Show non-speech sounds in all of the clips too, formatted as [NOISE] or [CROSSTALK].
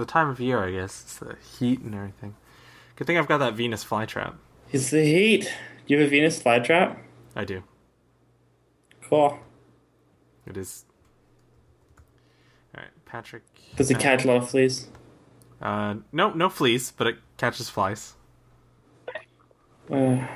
the time of year, I guess. It's the heat and everything. Good thing I've got that Venus flytrap. It's the heat. Do you have a Venus flytrap? I do. Cool. It is. All right, Patrick. Does it catch a lot of fleas? Uh, no, no fleas, but it catches flies. Uh,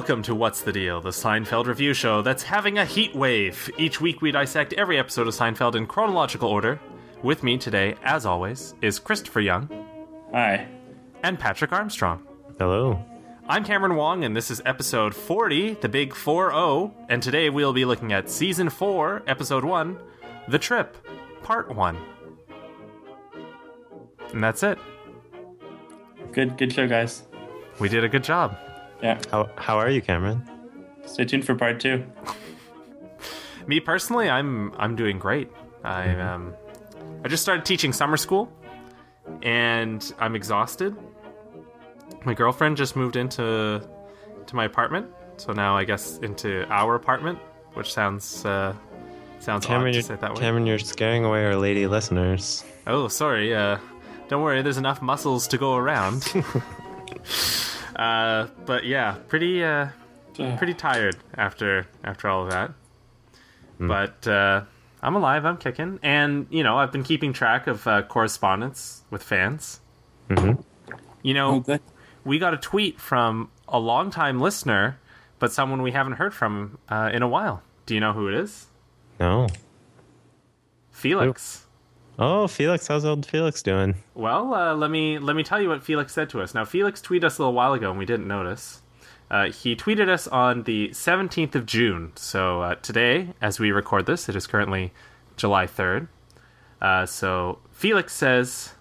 welcome to What's the Deal, the Seinfeld review show that's having a heat wave. Each week we dissect every episode of Seinfeld in chronological order. With me today, as always, is Christopher Young hi. and Patrick Armstrong. Hello. I'm Cameron Wong, and this is episode 40, the big 4 0. And today we'll be looking at season 4, episode 1, The Trip, part 1. And that's it. Good, good show, guys. We did a good job. Yeah. How how are you, Cameron? Stay tuned for part two. [LAUGHS] Me personally, I'm I'm doing great. I um I just started teaching summer school and I'm exhausted. My girlfriend just moved into to my apartment, so now I guess into our apartment, which sounds uh sounds Cameron, odd to you're, say it that way. Cameron, you're scaring away our lady listeners. Oh, sorry. Uh, don't worry. There's enough muscles to go around. [LAUGHS] uh, but yeah, pretty uh, pretty tired after after all of that. But uh, I'm alive. I'm kicking, and you know I've been keeping track of uh, correspondence with fans. Mhm. You know, we got a tweet from a longtime listener, but someone we haven't heard from uh, in a while. Do you know who it is? No. Felix. Oh, Felix, how's old Felix doing? Well, uh, let me let me tell you what Felix said to us. Now, Felix tweeted us a little while ago, and we didn't notice. Uh, he tweeted us on the 17th of June. So uh, today, as we record this, it is currently July 3rd. Uh, so Felix says,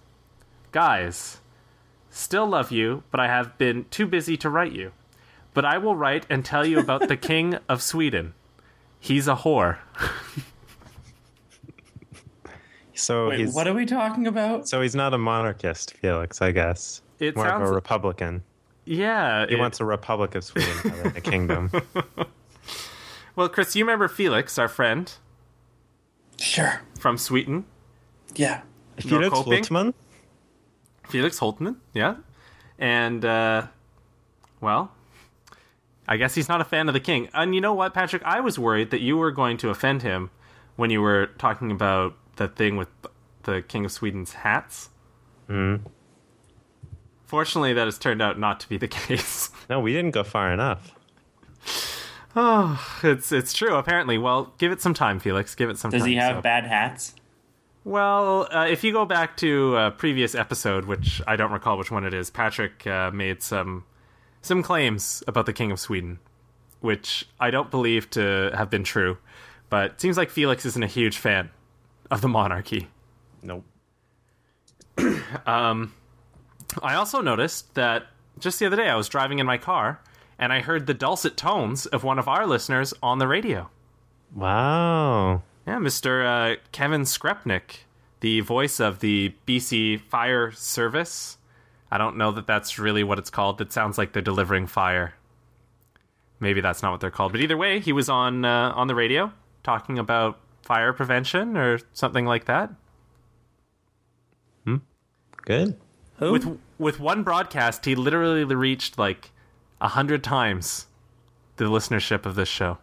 "Guys, still love you, but I have been too busy to write you. But I will write and tell you about the [LAUGHS] King of Sweden. He's a whore." [LAUGHS] So Wait, he's what are we talking about? so he's not a monarchist, Felix, I guess. It More of a Republican. yeah. He it- wants a Republic of Sweden rather than a kingdom. [LAUGHS] well, Chris, you remember Felix, our friend Sure. from Sweden. Yeah. Felix Holtman. Felix Holtman, yeah. And, uh, well, I guess he's not a fan of the king. And you know what, Patrick? I was worried that you were going to offend him when you were talking about the thing with the King of Sweden's hats. Hmm. Fortunately, that has turned out not to be the [LAUGHS] case. No, we didn't go far enough. oh, [SIGHS] it's it's true. Apparently, well, give it some time, Felix. Give it some time. Does time. he have so- bad hats? Well, uh, if you go back to a previous episode, which I don't recall which one it is, Patrick uh, made some some claims about the King of Sweden, which I don't believe to have been true. But it seems like Felix isn't a huge fan of the monarchy. Nope. [CLEARS THROAT] um, I also noticed that just the other day I was driving in my car and I heard the dulcet tones of one of our listeners on the radio. Wow. Yeah, Mr. Uh, Kevin Skrepnik, the voice of the BC Fire Service. I don't know that that's really what it's called. It sounds like they're delivering fire. Maybe that's not what they're called. But either way, he was on uh, on the radio talking about fire prevention or something like that. Hmm. Good. Who? With with one broadcast, he literally reached like a hundred times the listenership of this show.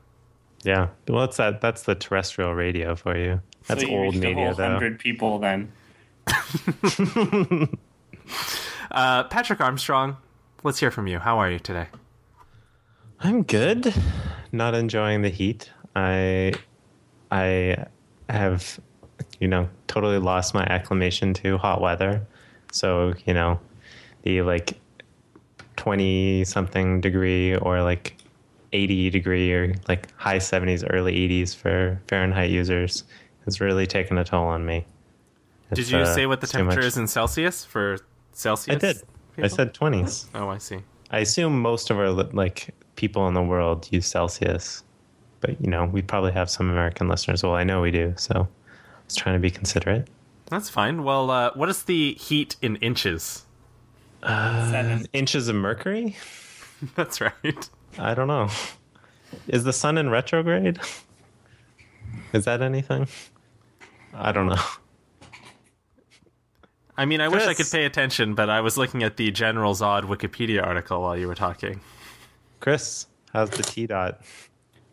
Yeah. Well, that's that. That's the terrestrial radio for you. That's So you old a media, whole though. hundred people then. [LAUGHS] Uh, Patrick Armstrong, let's hear from you. How are you today? I'm good. Not enjoying the heat. I I have you know totally lost my acclimation to hot weather. So, you know, the like 20 something degree or like 80 degree or like high 70s early 80s for Fahrenheit users has really taken a toll on me. Did you uh, say what the temperature is in Celsius for Celsius? I did. I said 20s. Oh, I see. I assume most of our like people in the world use Celsius, but you know we probably have some American listeners. Well, I know we do, so I was trying to be considerate. That's fine. Well, uh, what is the heat in inches? Seven. Inches of mercury. [LAUGHS] That's right. I don't know. Is the sun in retrograde? Is that anything? I don't know. I mean, I wish I could pay attention, but I was looking at the General Zod Wikipedia article while you were talking. Chris, how's the T dot?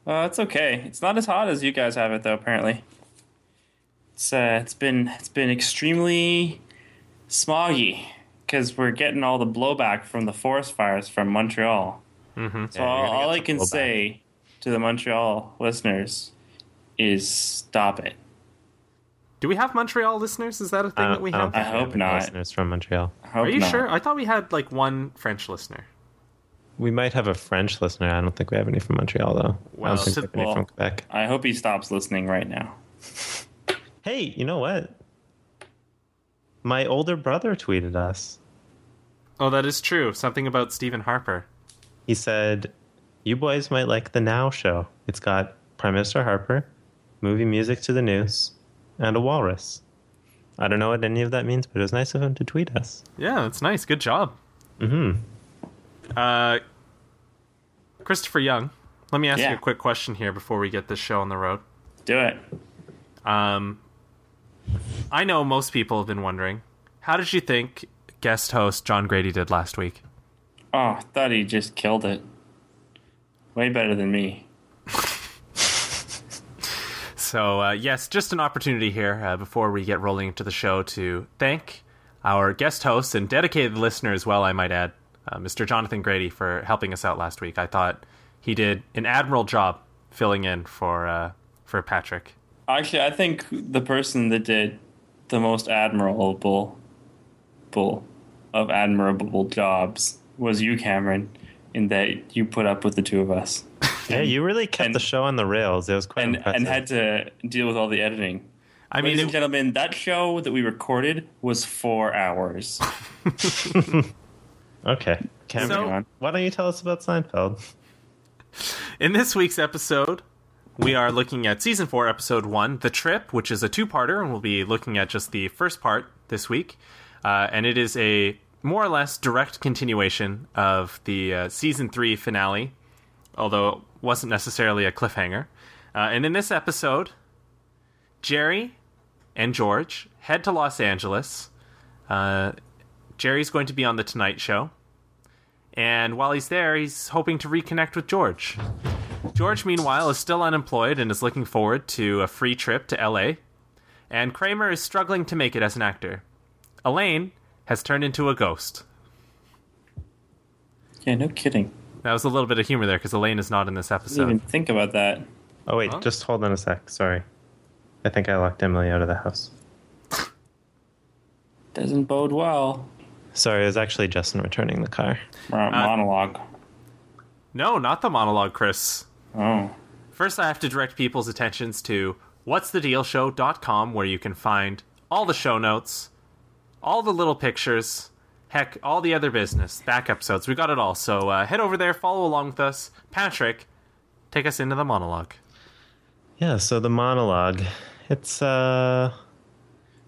Uh, it's okay. It's not as hot as you guys have it though. Apparently, it's uh, it's been it's been extremely smoggy because we're getting all the blowback from the forest fires from Montreal. Mm-hmm. So Yeah, all, all I can blowback. say to the Montreal listeners is stop it. Do we have Montreal listeners? Is that a thing I that we have? I hope not. Listeners from Montreal. Hope Are you not. sure? I thought we had like one French listener. We might have a French listener. I don't think we have any from Montreal though. I Well, don't think we have any from Quebec. I hope he stops listening right now. [LAUGHS] Hey, you know what? My older brother tweeted us. Oh, that is true. Something about Stephen Harper. He said, "You boys might like the Now Show. It's got Prime Minister Harper, movie music to the news, and a walrus." I don't know what any of that means, but it was nice of him to tweet us. Yeah, that's nice. Good job. hmm Uh, Christopher Young, let me ask Yeah. you a quick question here before we get this show on the road. Do it. Um, I know most people have been wondering, how did you think guest host John Grady did last week? Oh, I thought he just killed it. Way better than me. [LAUGHS] So, uh, yes, just an opportunity here uh, before we get rolling into the show to thank our guest hosts and dedicated listener as well, I might add, uh, Mr. Jonathan Grady, for helping us out last week. I thought he did an admirable job filling in for uh, for Patrick. Actually, I think the person that did the most admirable bull of admirable jobs was you, Cameron, in that you put up with the two of us Yeah, you really kept and- the show on the rails. It was quite and impressive. and had to deal with all the editing. I mean, Ladies and gentlemen, that show that we recorded was four hours. [LAUGHS] okay, Cameron, So- why don't you tell us about Seinfeld? In this week's episode, we are looking at season four, episode one, The Trip, which is a two parter, and we'll be looking at just the first part this week. Uh, and it is a more or less direct continuation of the uh, season three finale, although it wasn't necessarily a cliffhanger. Uh, and in this episode, Jerry and George head to Los Angeles. Jerry's going to be on The Tonight Show. And while he's there, he's hoping to reconnect with George. George, meanwhile, is still unemployed and is looking forward to a free trip to LA. And Kramer is struggling to make it as an actor. Elaine has turned into a ghost. Yeah, no kidding. That was a little bit of humor there because Elaine is not in this episode. I Didn't even think about that. Oh wait, Huh? just hold on a sec. Sorry, I think I locked Emily out of the house. Doesn't bode well. Sorry, it was actually Justin returning the car. Mo- monologue. No, not the monologue, Chris. Oh. First, I have to direct people's attentions to what'sthedealshow.com, where you can find all the show notes, all the little pictures, heck, all the other business, back episodes. We got it all. So uh, head over there, follow along with us. Patrick, take us into the monologue. Yeah, so the monologue. It's uh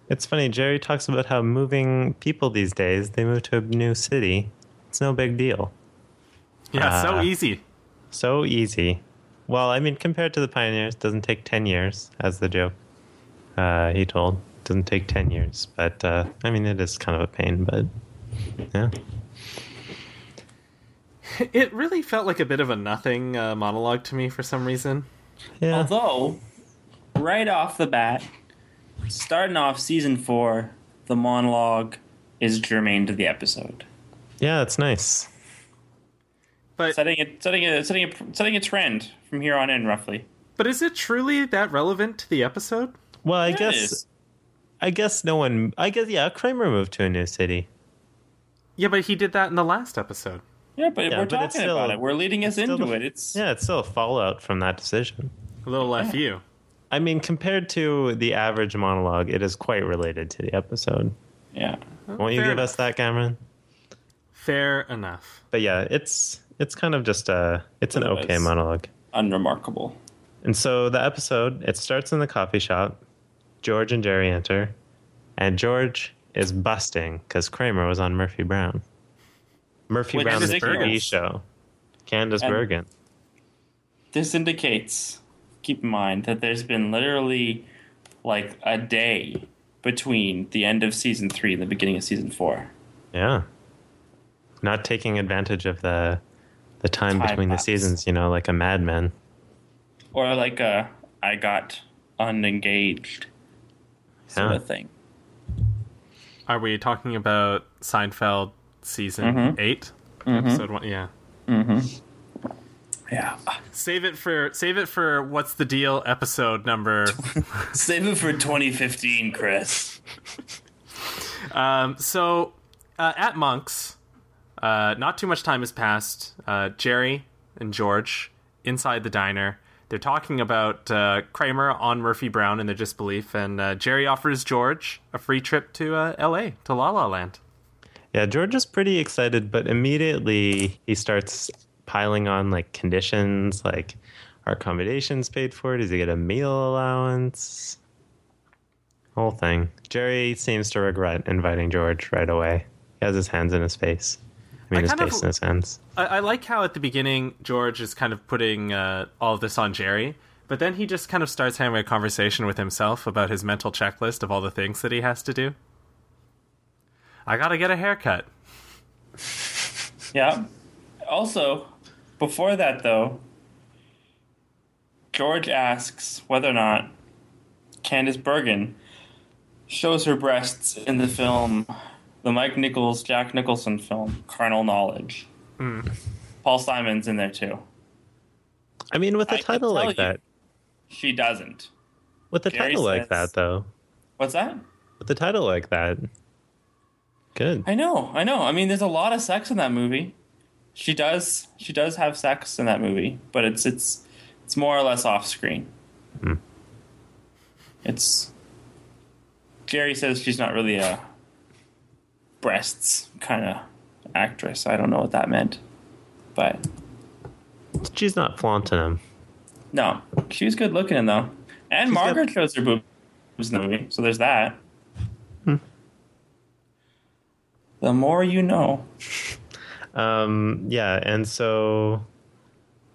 it's funny, Jerry talks about how moving people these days, they move to a new city. It's no big deal. Yeah, so Uh, easy. So easy. Well, I mean, compared to the pioneers, doesn't take 10 years, as the joke uh, he told. Doesn't take 10 years. But, uh, I mean, it is kind of a pain, but yeah. [LAUGHS] It really felt like a bit of a nothing uh, monologue to me for some reason. Yeah. Although, right off the bat, starting off season four, the monologue is germane to the episode. yeah, that's nice. But Setting it, setting a, setting a, setting a trend from here on in, roughly. but is it truly that relevant to the episode? Well, I It guess. is. I guess no one. I guess, yeah, Kramer moved to a new city. Yeah, but he did that in the last episode. Yeah, but Yeah, we're but talking still- about it. We're leading us into the- it. It's Yeah, it's still a fallout from that decision. A little fu. I mean, compared to the average monologue, it is quite related to the episode. yeah. Won't you fair give us that, Cameron? Fair enough. But yeah, it's it's kind of just a it's an Otherwise- okay monologue. unremarkable. And so the episode it starts in the coffee shop. George and Jerry enter, and George is busting because Kramer was on Murphy Brown. Murphy Which Brown, is the TV show. Candice And- Bergen. This indicates, keep in mind, that there's been literally like a day between the end of season three and the beginning of season four. Yeah. Not taking advantage of the the time, Time between lapse. the seasons, you know, like a madman. Or like a I got unengaged sort Yeah. of thing. Are we talking about Seinfeld season Mhm. 8 episode one? Yeah. Yeah. Save it for save it for what's the deal episode number. [LAUGHS] Save it for 2015, Chris. [LAUGHS] um, so uh, at Monks, uh, not too much time has passed. Uh, Jerry and George inside the diner. They're talking about uh, Kramer on Murphy Brown and their disbelief, and uh, Jerry offers George a free trip to uh, L.A. to La La Land. Yeah, George is pretty excited, but immediately he starts piling on like conditions, like are accommodations paid for? Does he get a meal allowance? Whole thing. Jerry seems to regret inviting George right away. He has his hands in his face. I mean, I his kind of- face in his hands. I, I like how at the beginning George is kind of putting uh, all of this on Jerry, but then he just kind of starts having a conversation with himself about his mental checklist of all the things that he has to do. I gotta get a haircut. [LAUGHS] Yeah. Also, before that though, George asks whether or not Candice Bergen shows her breasts in the film, the Mike Nichols, Jack Nicholson film, Carnal Knowledge. Hmm. Paul Simon's in there too. I mean, with a I can title like you. that, She doesn't. with a Jerry title like that, though, What's that? with a title like that, good. I know, I know. I mean, there's a lot of sex in that movie. She does, she does have sex in that movie, but it's it's it's more or less off screen. Hmm. It's Jerry says she's not really a breasts kind of actress. I don't know what that meant, but She's not flaunting him. no, she was good looking though, and She's got- Margaret shows her boobs in the movie, so there's that. Hmm. The more you know. [LAUGHS] Um, yeah, and so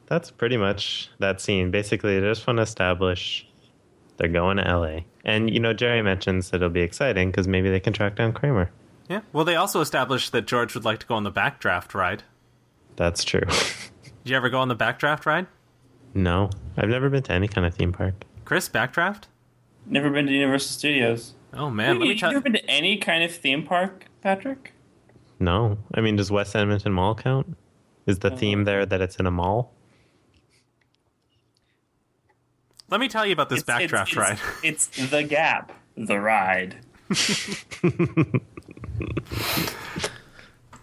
that's pretty much that scene. Basically, they just want to establish they're going to LA. And, you know, Jerry mentions that it'll be exciting because maybe they can track down Kramer. Yeah. Well, they also established that George would like to go on the backdraft ride. That's true. [LAUGHS] Did you ever go on the backdraft ride? no, I've never been to any kind of theme park. Chris, backdraft? Never been to Universal Studios. Oh man, let me You've tell never been to any kind of theme park, Patrick? No. I mean, does West Edmonton Mall count? Is the theme there that it's in a mall? Let me tell you about this It's- backdraft ride. It's, [LAUGHS] it's the gap, the ride.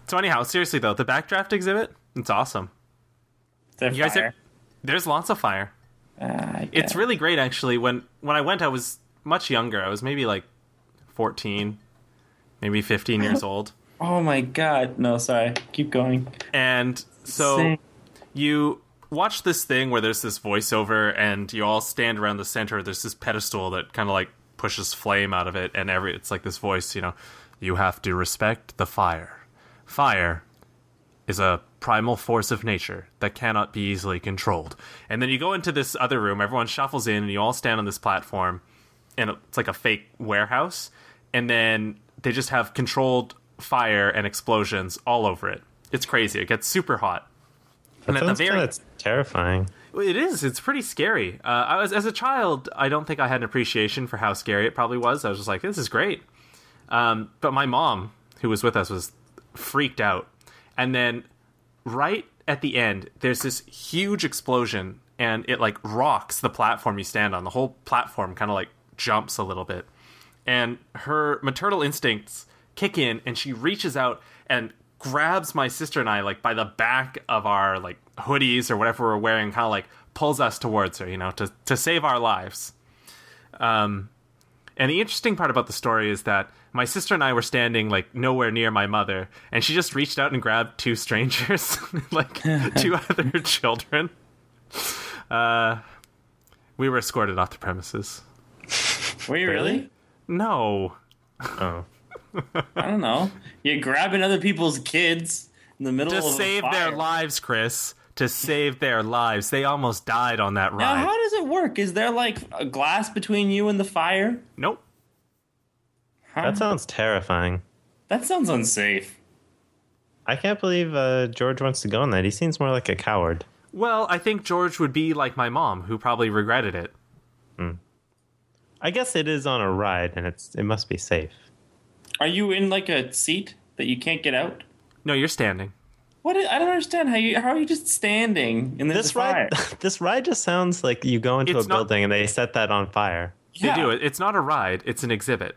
So anyhow, seriously though, the backdraft exhibit, it's awesome. The You guys fire. are, there's lots of fire. Uh, I It's guess. really great actually. When when I went, I was much younger. I was maybe like 14, maybe 15 years [LAUGHS] old. Oh my god! No, sorry. Keep going. And so Sing. you watch this thing where there's this voiceover and you all stand around the center. There's this pedestal that kind of like pushes flame out of it and every it's like this voice, you know, you have to respect the fire. Fire is a primal force of nature that cannot be easily controlled. And then you go into this other room, everyone shuffles in and you all stand on this platform and it's like a fake warehouse and then they just have controlled fire and explosions all over it. It's crazy. It gets super hot. That And at the very- kinda terrifying. It is. It's pretty scary. Uh, I was as a child. I don't think I had an appreciation for how scary it probably was. I was just like, "This is great." Um, but my mom, who was with us, was freaked out. And then, right at the end, there's this huge explosion, and it like rocks the platform you stand on. The whole platform kind of like jumps a little bit, and her maternal instincts kick in, and she reaches out and grabs my sister and I like by the back of our like hoodies or whatever we're wearing, kind of like pulls us towards her, you know, to to save our lives. Um, and the interesting part about the story is that my sister and I were standing like nowhere near my mother, and she just reached out and grabbed two strangers, [LAUGHS] like [LAUGHS] two other children. Uh, we were escorted off the premises. Were you really? No, Oh. I don't know. You're grabbing other people's kids in the middle to of a ride. To save fire. their lives, Chris. to save their lives. They almost died on that Now, ride. how does it work? Is there like a glass between you and the fire? nope. Huh? That sounds terrifying. that sounds unsafe. I can't believe uh, George wants to go on that. He seems more like a coward. Well, I think George would be like my mom, who probably regretted it. I guess it is on a ride, and it's it must be safe. Are you in like a seat that you can't get out? No, you're standing. What? I I don't understand how you. How are you just standing in this This fire? ride, [LAUGHS] this ride just sounds like you go into It's a not- building and they set that on fire. Yeah. They do it. It's not a ride. It's an exhibit.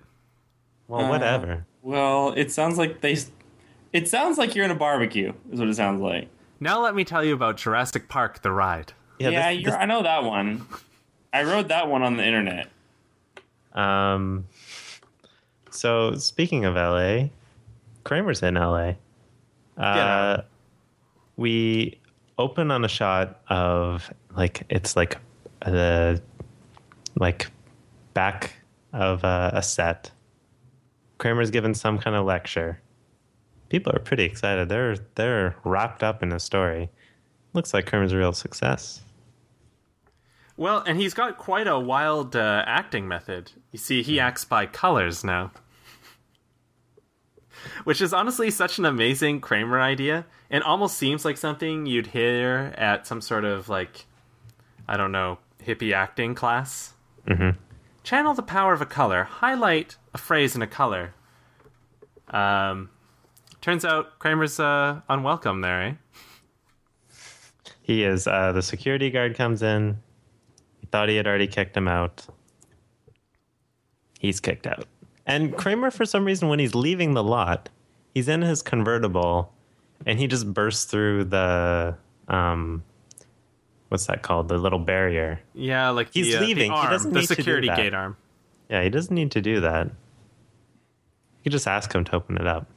Well, Uh, whatever. Well, it sounds like they. It sounds like you're in a barbecue. Is what it sounds like. Now let me tell you about Jurassic Park: The Ride. Yeah, this- you're, I know that one. I wrote that one on the internet. Um, so speaking of LA, Kramer's in LA. Uh, we open on a shot of like it's like the like back of a, a set. Kramer's given some kind of lecture. People are pretty excited. They're they're wrapped up in a story. Looks like Kramer's a real success. Well, and he's got quite a wild uh, acting method. You see, he acts by colors now. Which is honestly such an amazing Kramer idea, and almost seems like something you'd hear at some sort of, like, I don't know, hippie acting class. Mhm. Channel the power of a color, highlight a phrase in a color. Um, turns out Kramer's uh, unwelcome there, eh? He is. Uh, the security guard comes in. Thought he had already kicked him out. He's kicked out. And Kramer, for some reason, when he's leaving the lot, he's in his convertible and he just bursts through the. Um, what's that called? The little barrier. Yeah, like He's the, uh, the leaving. He arm, doesn't the need to do security that. gate arm. Yeah, he doesn't need to do that. You could just ask him to open it up.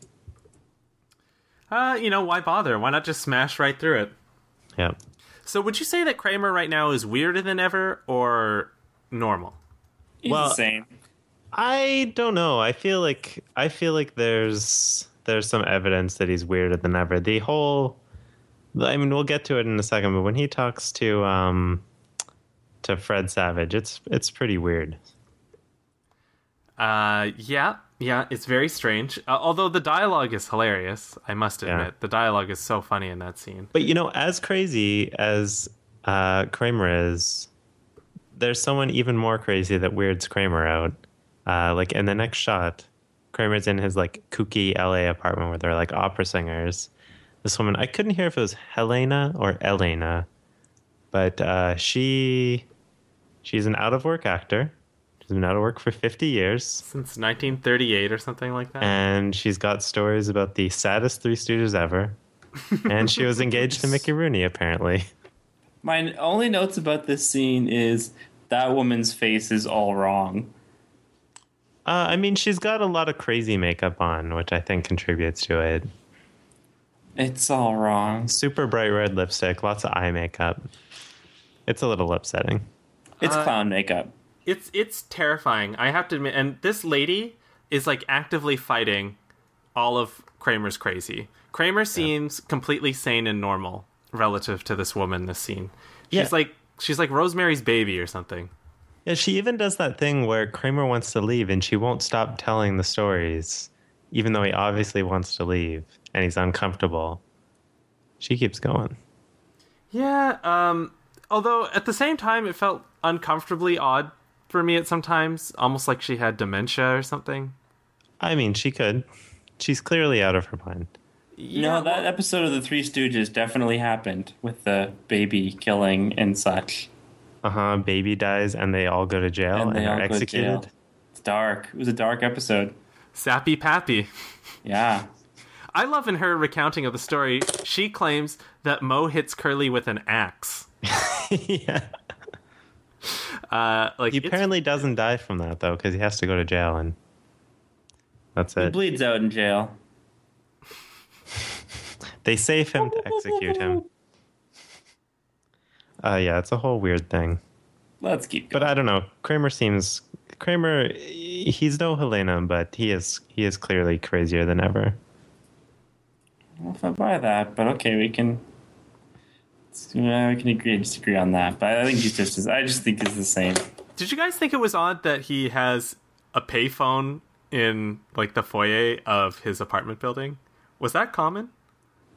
Uh, you know, why bother? Why not just smash right through it? Yeah. So, would you say that Kramer right now is weirder than ever or normal? He's Well- the same. I don't know. I feel like I feel like there's there's some evidence that he's weirder than ever. The whole I mean, we'll get to it in a second, but when he talks to um to Fred Savage, it's it's pretty weird. Uh, yeah, yeah, it's very strange. Uh, although the dialogue is hilarious, I must Yeah. admit, the dialogue is so funny in that scene. But you know, as crazy as uh Kramer is, there's someone even more crazy that weirds Kramer out. Uh like in the next shot, Kramer's in his like kooky LA apartment where they're like opera singers. This woman, I couldn't hear if it was Helena or Elena, but uh, she she's an out of work actor. She's been out of work for 50 years, Since 1938 or something like that. and she's got stories about the saddest Three Stooges ever. [LAUGHS] and she was engaged to Mickey Rooney, apparently. My only notes about this scene is that woman's face is all wrong. Uh, I mean, she's got a lot of crazy makeup on, which I think contributes to it. It's all wrong. Super bright red lipstick, lots of eye makeup. It's a little upsetting. It's Uh, clown makeup. It's it's terrifying. I have to admit. And this lady is like actively fighting all of Kramer's crazy. Kramer seems completely sane and normal relative to this woman. This scene, she's Yeah. like she's like Rosemary's Baby or something. Yeah, she even does that thing where Kramer wants to leave and she won't stop telling the stories, even though he obviously wants to leave and he's uncomfortable. She keeps going. Yeah. Um. Although at the same time, it felt uncomfortably odd for me at sometimes, almost like she had dementia or something. I mean, she could. She's clearly out of her mind. Yeah, no, that episode of the Three Stooges definitely happened with the baby killing and such. Uh huh. Baby dies and they all go to jail and, And are all go to executed. It's dark. It was a dark episode. sappy pappy. Yeah. [LAUGHS] I love in her recounting of the story, she claims that Moe hits Curly with an axe. [LAUGHS] yeah. [LAUGHS] Uh, like He apparently doesn't die from that though, because he has to go to jail and that's it. He it. bleeds out in jail. They save him to execute him. [LAUGHS] Uh, yeah, it's a whole weird thing. Let's keep But. I don't know. Kramer seems Kramer. He's no Helena, but he is he is clearly crazier than ever. I don't know if I buy that, but okay, we can. Yeah, we can agree to disagree on that, but I think he's just. I just think it's the same. Did you guys think it was odd that he has a payphone in like the foyer of his apartment building? Was that common?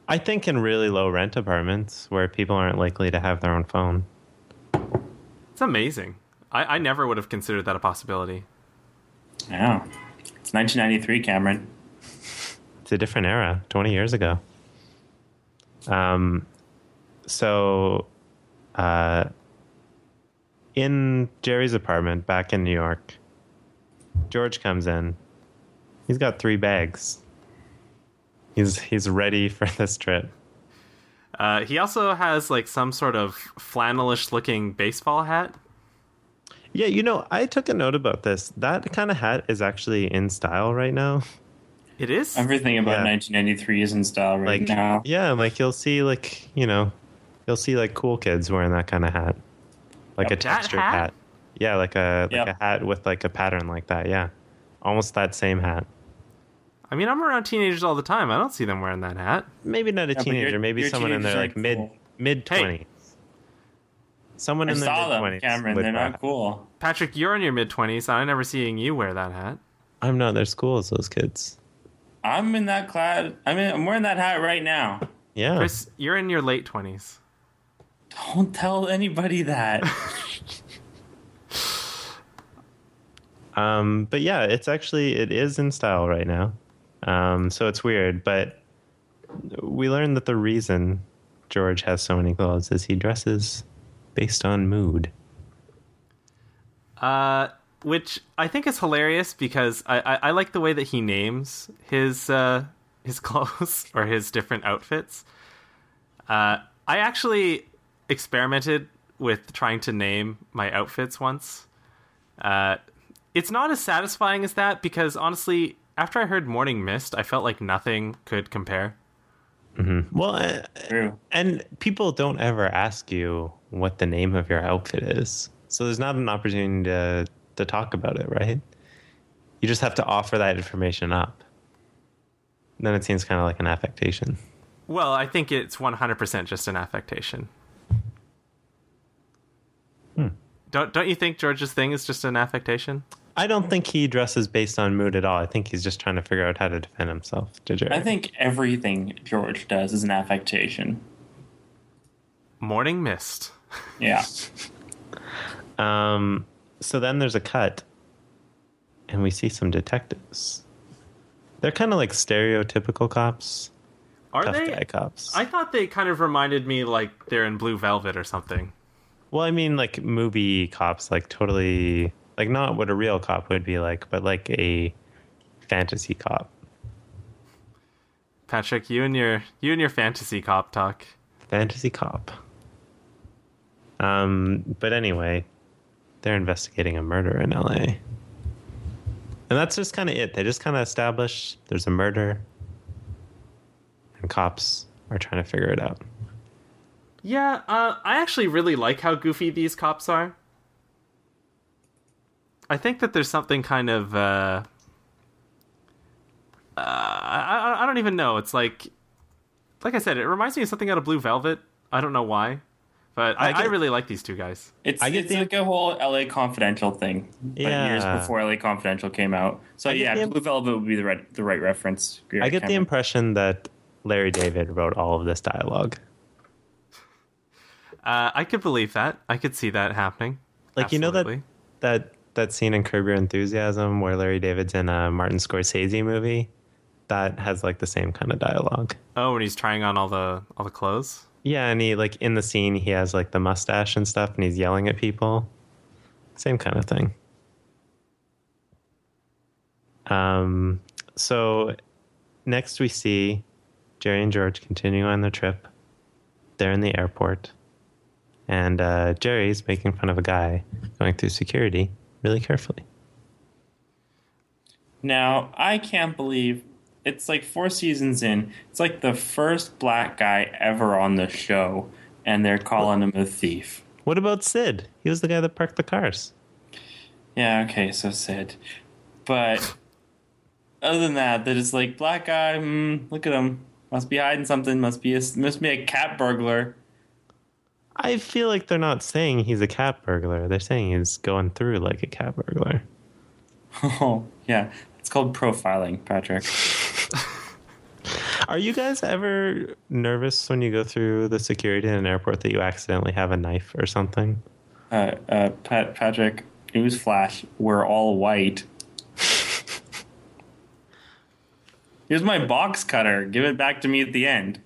I think in really low rent apartments where people aren't likely to have their own phone. It's amazing. I, I never would have considered that a possibility. Yeah, it's 1993, Cameron. It's a different era, 20 years ago. Um, so, uh, in Jerry's apartment back in New York, George comes in. He's got three bags. He's he's ready [LAUGHS] for this trip. Uh, he also has like some sort of flannelish looking baseball hat. Yeah, you know, I took a note about this. That kind of hat is actually in style right now. It is? Everything about Yeah. 1993 is in style right Like, now. yeah, like you'll see, like you know, you'll see like cool kids wearing that kind of hat, like Yep. a textured hat? hat? Yeah, like a like Yep. a hat with like a pattern like that. Yeah, almost that same hat. I mean, I'm around teenagers all the time. I don't see them wearing that hat. Maybe not a but teenager. your- maybe your someone in their like aren't mid cool. mid Hey. twenties. Someone I in their saw mid them, twenties. Cameron. They're not cool. Patrick, you're in your mid 20s. I'm never seeing you wear that hat. I'm not They're their schools. Those kids. I'm in that clad. I'm in, I'm wearing that hat right now. Yeah. Chris, you're in your late 20s. Don't tell anybody that. [LAUGHS] Um, but yeah, it's actually it is in style right now. Um, so it's weird, but we learned that the reason George has so many clothes is he dresses based on mood. Uh, which I think is hilarious because I, I, I like the way that he names his uh, his [LAUGHS] clothes or his different outfits. Uh, I actually experimented with trying to name my outfits once. Uh, it's not as satisfying as that because honestly, after I heard Morning Mist, I felt like nothing could compare. Well, uh, and people don't ever ask you what the name of your outfit is, so there's not an opportunity to to talk about it, right? You just have to offer that information up. Then it seems kind of like an affectation. Well, I think it's 100% just an affectation. Don't don't you think George's thing is just an affectation? I don't think he dresses based on mood at all. I think he's just trying to figure out how to defend himself to Jerry. I think everything George does is an affectation. Morning mist. [LAUGHS] Yeah. Um, so then there's a cut, and we see some detectives. They're kind of like stereotypical cops, Are tough they? guy cops. I thought they kind of reminded me like they're in Blue Velvet or something. Well, I mean, like movie cops, like totally, like not what a real cop would be like, but like a fantasy cop. Patrick, you and your you and your fantasy cop talk. Fantasy cop. Um, but anyway, they're investigating a murder in LA. And that's just kind of it. They just kind of establish there's a murder, and cops are trying to figure it out. Yeah, uh, I actually really like how goofy these cops are. I think that there's something kind of. Uh, uh, I, I I don't even know. It's like, like I said, it reminds me of something out of Blue Velvet. I don't know why, but I, I I, really like these two guys. It's, I get it's the- like a whole LA Confidential thing. But years before LA Confidential came out. So yeah, the- Blue Velvet would be the right the right reference. I with get the impression that Larry David wrote all of this dialogue. Uh, I could believe that. I could see that happening. Like you know that that that scene in Curb Your Enthusiasm where Larry David's in a Martin Scorsese movie that has like the same kind of dialogue. Oh, when he's trying on all the all the clothes. Yeah, and he like in the scene he has like the mustache and stuff and he's yelling at people. Same kind of thing. Um so next we see Jerry and George continue on their trip. They're in the airport. And uh, Jerry's making fun of a guy going through security really carefully. Now, I can't believe it's like four seasons in. It's like the first black guy ever on the show, and they're calling him a thief. What about Sid? He was the guy that parked the cars. Yeah, okay, so Sid. But other than that, that is like black guy. Mm, look at him. Must be hiding something. Must be a must be a cat burglar. I feel like they're not saying he's a cat burglar. They're saying he's going through like a cat burglar. [LAUGHS] Oh, yeah. It's called profiling, Patrick. [LAUGHS] [LAUGHS] Are you guys ever nervous when you go through the security in an airport that you accidentally have a knife or something? Uh, uh, Pat, Patrick, newsflash, we're all white. Here's my box cutter. Give it back to me at the end.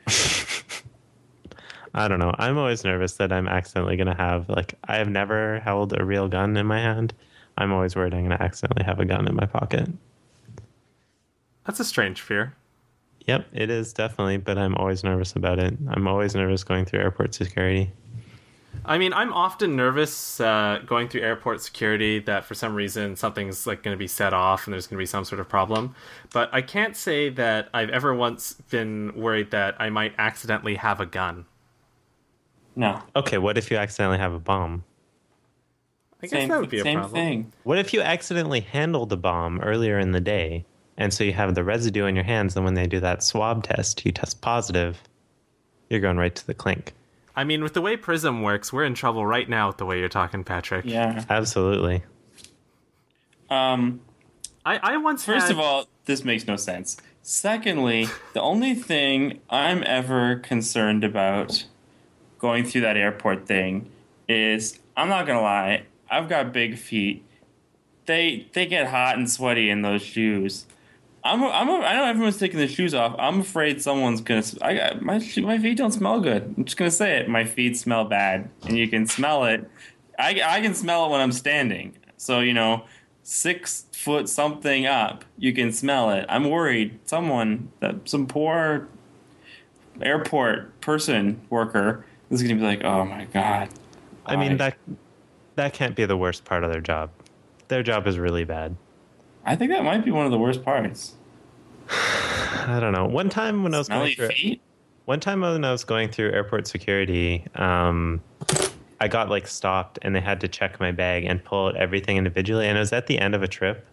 I don't know. I'm always nervous that I'm accidentally going to have, like, I have never held a real gun in my hand. I'm always worried I'm going to accidentally have a gun in my pocket. That's a strange fear. Yep, it is definitely, but I'm always nervous about it. I'm always nervous going through airport security. I mean, I'm often nervous uh, going through airport security that for some reason something's like going to be set off and there's going to be some sort of problem. But I can't say that I've ever once been worried that I might accidentally have a gun. No. Okay, what if you accidentally have a bomb? I guess Same, that would be a same problem. thing. What if you accidentally handled a bomb earlier in the day, and so you have the residue in your hands, and when they do that swab test, you test positive, you're going right to the clink. I mean, with the way Prism works, we're in trouble right now with the way you're talking, Patrick. Yeah. Absolutely. Um, I, I once First had- of all, this makes no sense. Secondly, the only thing I'm ever concerned about going through that airport thing is I'm not gonna lie, I've got big feet. They they get hot and sweaty in those shoes. I'm I'm I know everyone's taking their shoes off. I'm afraid someone's gonna. I my my feet don't smell good. I'm just gonna say it. My feet smell bad, and you can smell it. I I can smell it when I'm standing. So you know, six foot something up, you can smell it. I'm worried someone that some poor airport person worker is gonna be like, oh my god. I mean that that can't be the worst part of their job. Their job is really bad. I think that might be one of the worst parts. [SIGHS] I don't know. One time when I was Smelly going through, one time when I was going through airport security, um, I got like stopped and they had to check my bag and pull out everything individually. And it was at the end of a trip,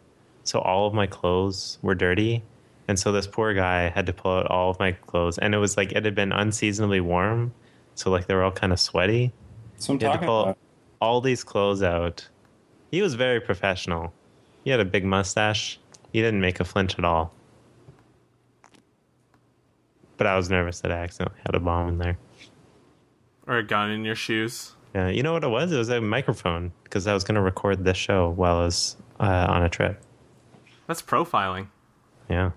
so all of my clothes were dirty, and so this poor guy had to pull out all of my clothes, and it was like it had been unseasonably warm, so like they were all kind of sweaty. So I'm He had to pull about. all these clothes out. He was very professional. He had a big mustache. He didn't make a flinch at all. But I was nervous that I accidentally had a bomb in there. or a gun in your shoes. Yeah, you know what it was? It was a microphone because I was going to record this show while I was uh, on a trip. That's profiling. Yeah.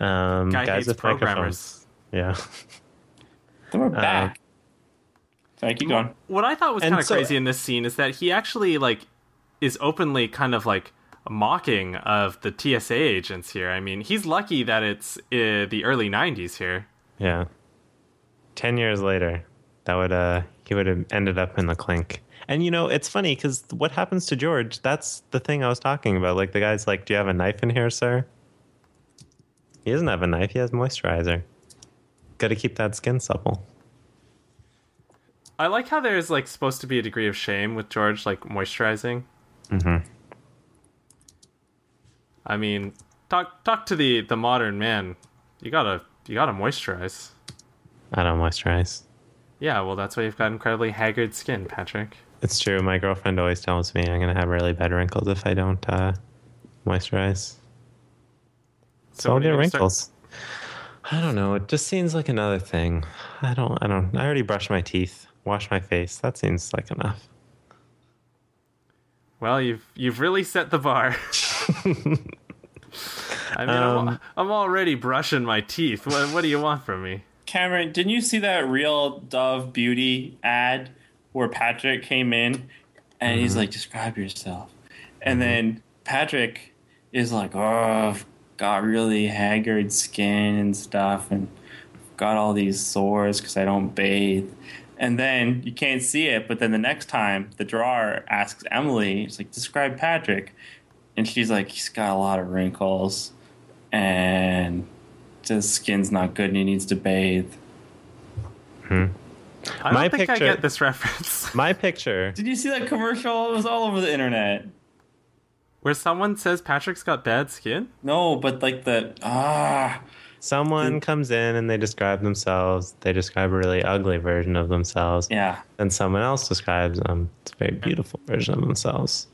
Um, Guy guys hates with programmers. microphones. Yeah. [LAUGHS] Then we're back. Sorry, keep going. What I thought was kind of so- crazy in this scene is that he actually like is openly kind of like mocking of the TSA agents here. I mean, he's lucky that it's uh, the early '90s here. Yeah. Ten years later, that would uh he would have ended up in the clink. And you know, it's funny because what happens to George? That's the thing I was talking about. Like the guy's like, "Do you have a knife in here, sir?" He doesn't have a knife. He has moisturizer. Got to keep that skin supple. I like how there's like supposed to be a degree of shame with George like moisturizing. Mm-hmm. I mean, talk talk to the the modern man. You gotta you gotta moisturize. I don't moisturize. Yeah, well, that's why you've got incredibly haggard skin, Patrick. It's true. My girlfriend always tells me I'm gonna have really bad wrinkles if I don't uh, moisturize. So I'll get gonna start- wrinkles. I don't know. It just seems like another thing. I don't. I don't. I already brushed my teeth, washed my face. That seems like enough. Well, you've you've really set the bar. [LAUGHS] I mean, I'm, Um, I'm already brushing my teeth. What, what do you want from me? Cameron, didn't you see that real Dove Beauty ad where Patrick came in and he's like, describe yourself? And then Patrick is like, oh, I've got really haggard skin and stuff and got all these sores because I don't bathe. And then you can't see it, but then the next time the drawer asks Emily, it's like, describe Patrick. And she's like, he's got a lot of wrinkles and his skin's not good and he needs to bathe. Hmm. I don't My think I get this reference. [LAUGHS] My picture. Did you see that commercial? It was all over the internet. Where someone says Patrick's got bad skin? No, but like the ah, Someone comes in and they describe themselves. They describe a really ugly version of themselves. Yeah. And someone else describes them. it's a very beautiful version of themselves.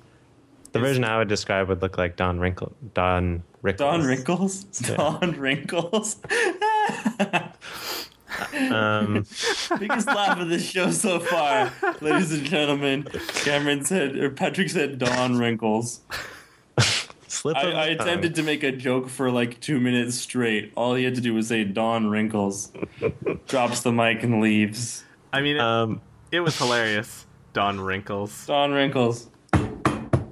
The version I would describe would look like Don Wrinkle, Don Rickles. Don Wrinkles. [LAUGHS] Don Wrinkles. [LAUGHS] Um, Biggest laugh of the show so far, ladies and gentlemen. Cameron said, or Patrick said, Don Wrinkles. Slip I, I attempted to make a joke for like two minutes straight. All he had to do was say Don Wrinkles. [LAUGHS] Drops the mic and leaves. I mean, it, Um, it was hilarious. Don Wrinkles. Don Wrinkles.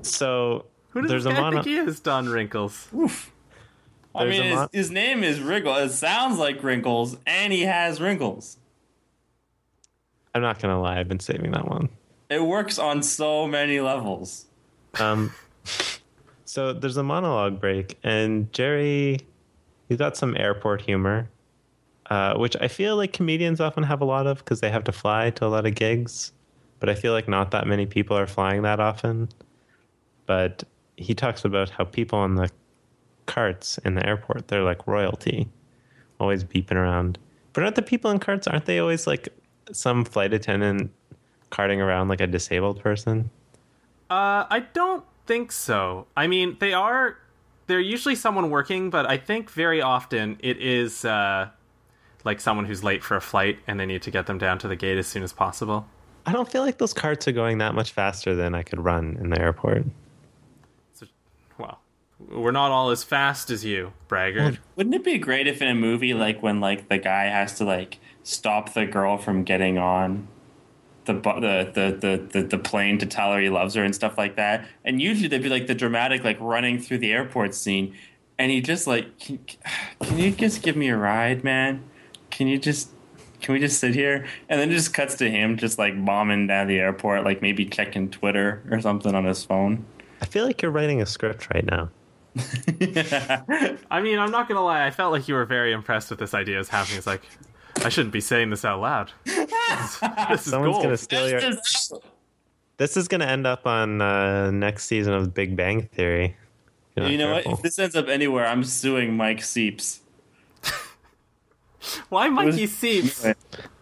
so Who does there's this a guy mono. think he is? Don Wrinkles. I There's mean, a his, his name is Wrinkles. It sounds like Wrinkles, and he has wrinkles. I'm not gonna lie, I've been saving that one. It works on so many levels. Um, [LAUGHS] so there's a monologue break, and Jerry, he's got some airport humor, uh, which I feel like comedians often have a lot of because they have to fly to a lot of gigs. But I feel like not that many people are flying that often. But he talks about how people on the carts in the airport, they're like royalty, always beeping around. But aren't the people in carts, aren't they always like some flight attendant carting around like a disabled person? Uh, I don't think so. I mean, they are. They're usually someone working, but I think very often it is uh, like someone who's late for a flight and they need to get them down to the gate as soon as possible. I don't feel like those carts are going that much faster than I could run in the airport. Well, we're not all as fast as you, braggart. Wouldn't it be great if in a movie, like when like the guy has to like stop the girl from getting on the the the the the, the plane to tell her he loves her and stuff like that, and usually they'd be like the dramatic like running through the airport scene, and he just like, can, can you just give me a ride, man? Can you just can we just sit here? And then it just cuts to him just like bombing down the airport, like maybe checking Twitter or something on his phone. I feel like you're writing a script right now. [LAUGHS] I mean, I'm not gonna lie. I felt like you were very impressed with this idea as happening. It's like, I shouldn't be saying this out loud. [LAUGHS] this is Someone's gold. gonna steal your. This is gonna end up on uh, next season of Big Bang Theory. You're not know what? If this ends up anywhere, I'm suing Mike Seeps. [LAUGHS] Why Mikey was- Seeps?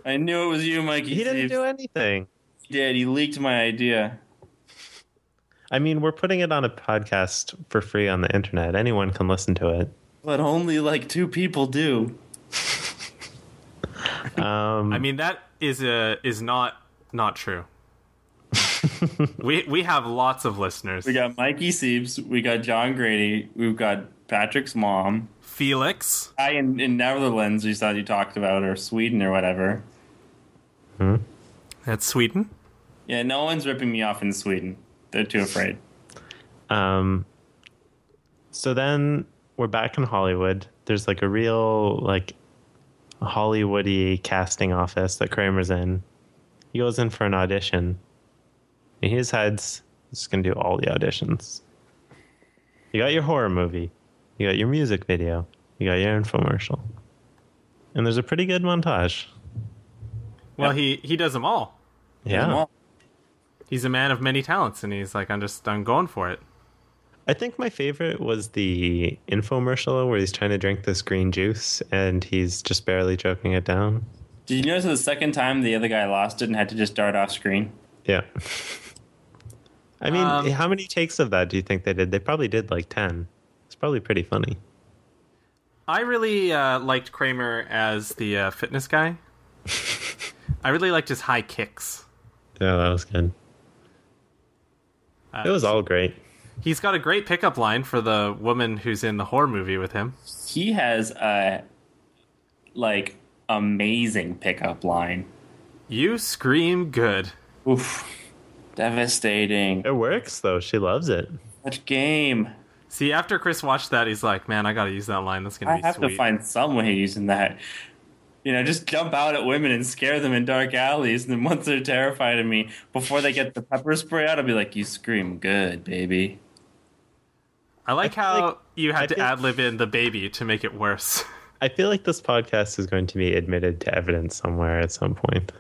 I knew it was you, Mikey. He didn't Seeps. do anything. He did. He leaked my idea. I mean, we're putting it on a podcast for free on the internet. Anyone can listen to it. But only like two people do. [LAUGHS] [LAUGHS] Um, I mean, that is a is not not true. we we have lots of listeners. We got Mikey Seeps. We got John Grady. We've got Patrick's mom. Felix. I in, in Netherlands, you thought you talked about, or Sweden or whatever. Hmm. That's Sweden. Yeah, no one's ripping me off in Sweden. They're too afraid. Um, so then we're back in Hollywood. There's like a real like Hollywoody casting office that Kramer's in. He goes in for an audition. And he decides he's just gonna do all the auditions. You got your horror movie, you got your music video, you got your infomercial, and there's a pretty good montage. Well, he he does them all. Yeah, He's a man of many talents, and he's like, I'm just I'm going for it. I think my favorite was the infomercial where he's trying to drink this green juice and he's just barely choking it down. Did you notice the second time the other guy lost it and had to just dart off screen? Yeah. [LAUGHS] I mean, Um, how many takes of that do you think they did? They probably did like 10. It's probably pretty funny. I really uh, liked Kramer as the uh, fitness guy. I really liked his high kicks. Yeah, that was good. Uh, It was all great. He's got a great pickup line for the woman who's in the horror movie with him. He has a like amazing pickup line. You scream good. Oof. Devastating. It works though. She loves it. Such game. See, after Chris watched that, he's like, "Man, I got to use that line. That's gonna I be have sweet." to find some way using that. You know, just jump out at women and scare them in dark alleys, and then once they're terrified of me, before they get the pepper spray out, I'll be like, "You scream good, baby." I like I how like- you I had to feel- ad lib in the baby to make it worse. [LAUGHS] I feel like this podcast is going to be admitted to evidence somewhere at some point.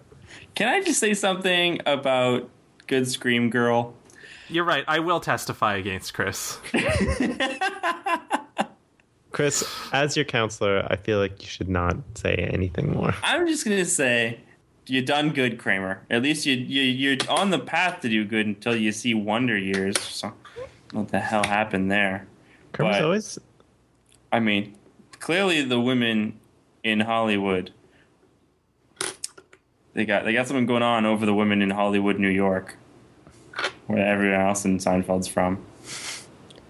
Can I just say something about Good Scream Girl? You're right. I will testify against Chris. [LAUGHS] Chris, as your counselor, I feel like you should not say anything more. I'm just gonna say you done good, Kramer. At least you, you you're on the path to do good until you see Wonder Years. So what the hell happened there? Kramer's But- always I mean, clearly the women in Hollywood they got they got something going on over the women in Hollywood, New York, where everyone else in Seinfeld's from.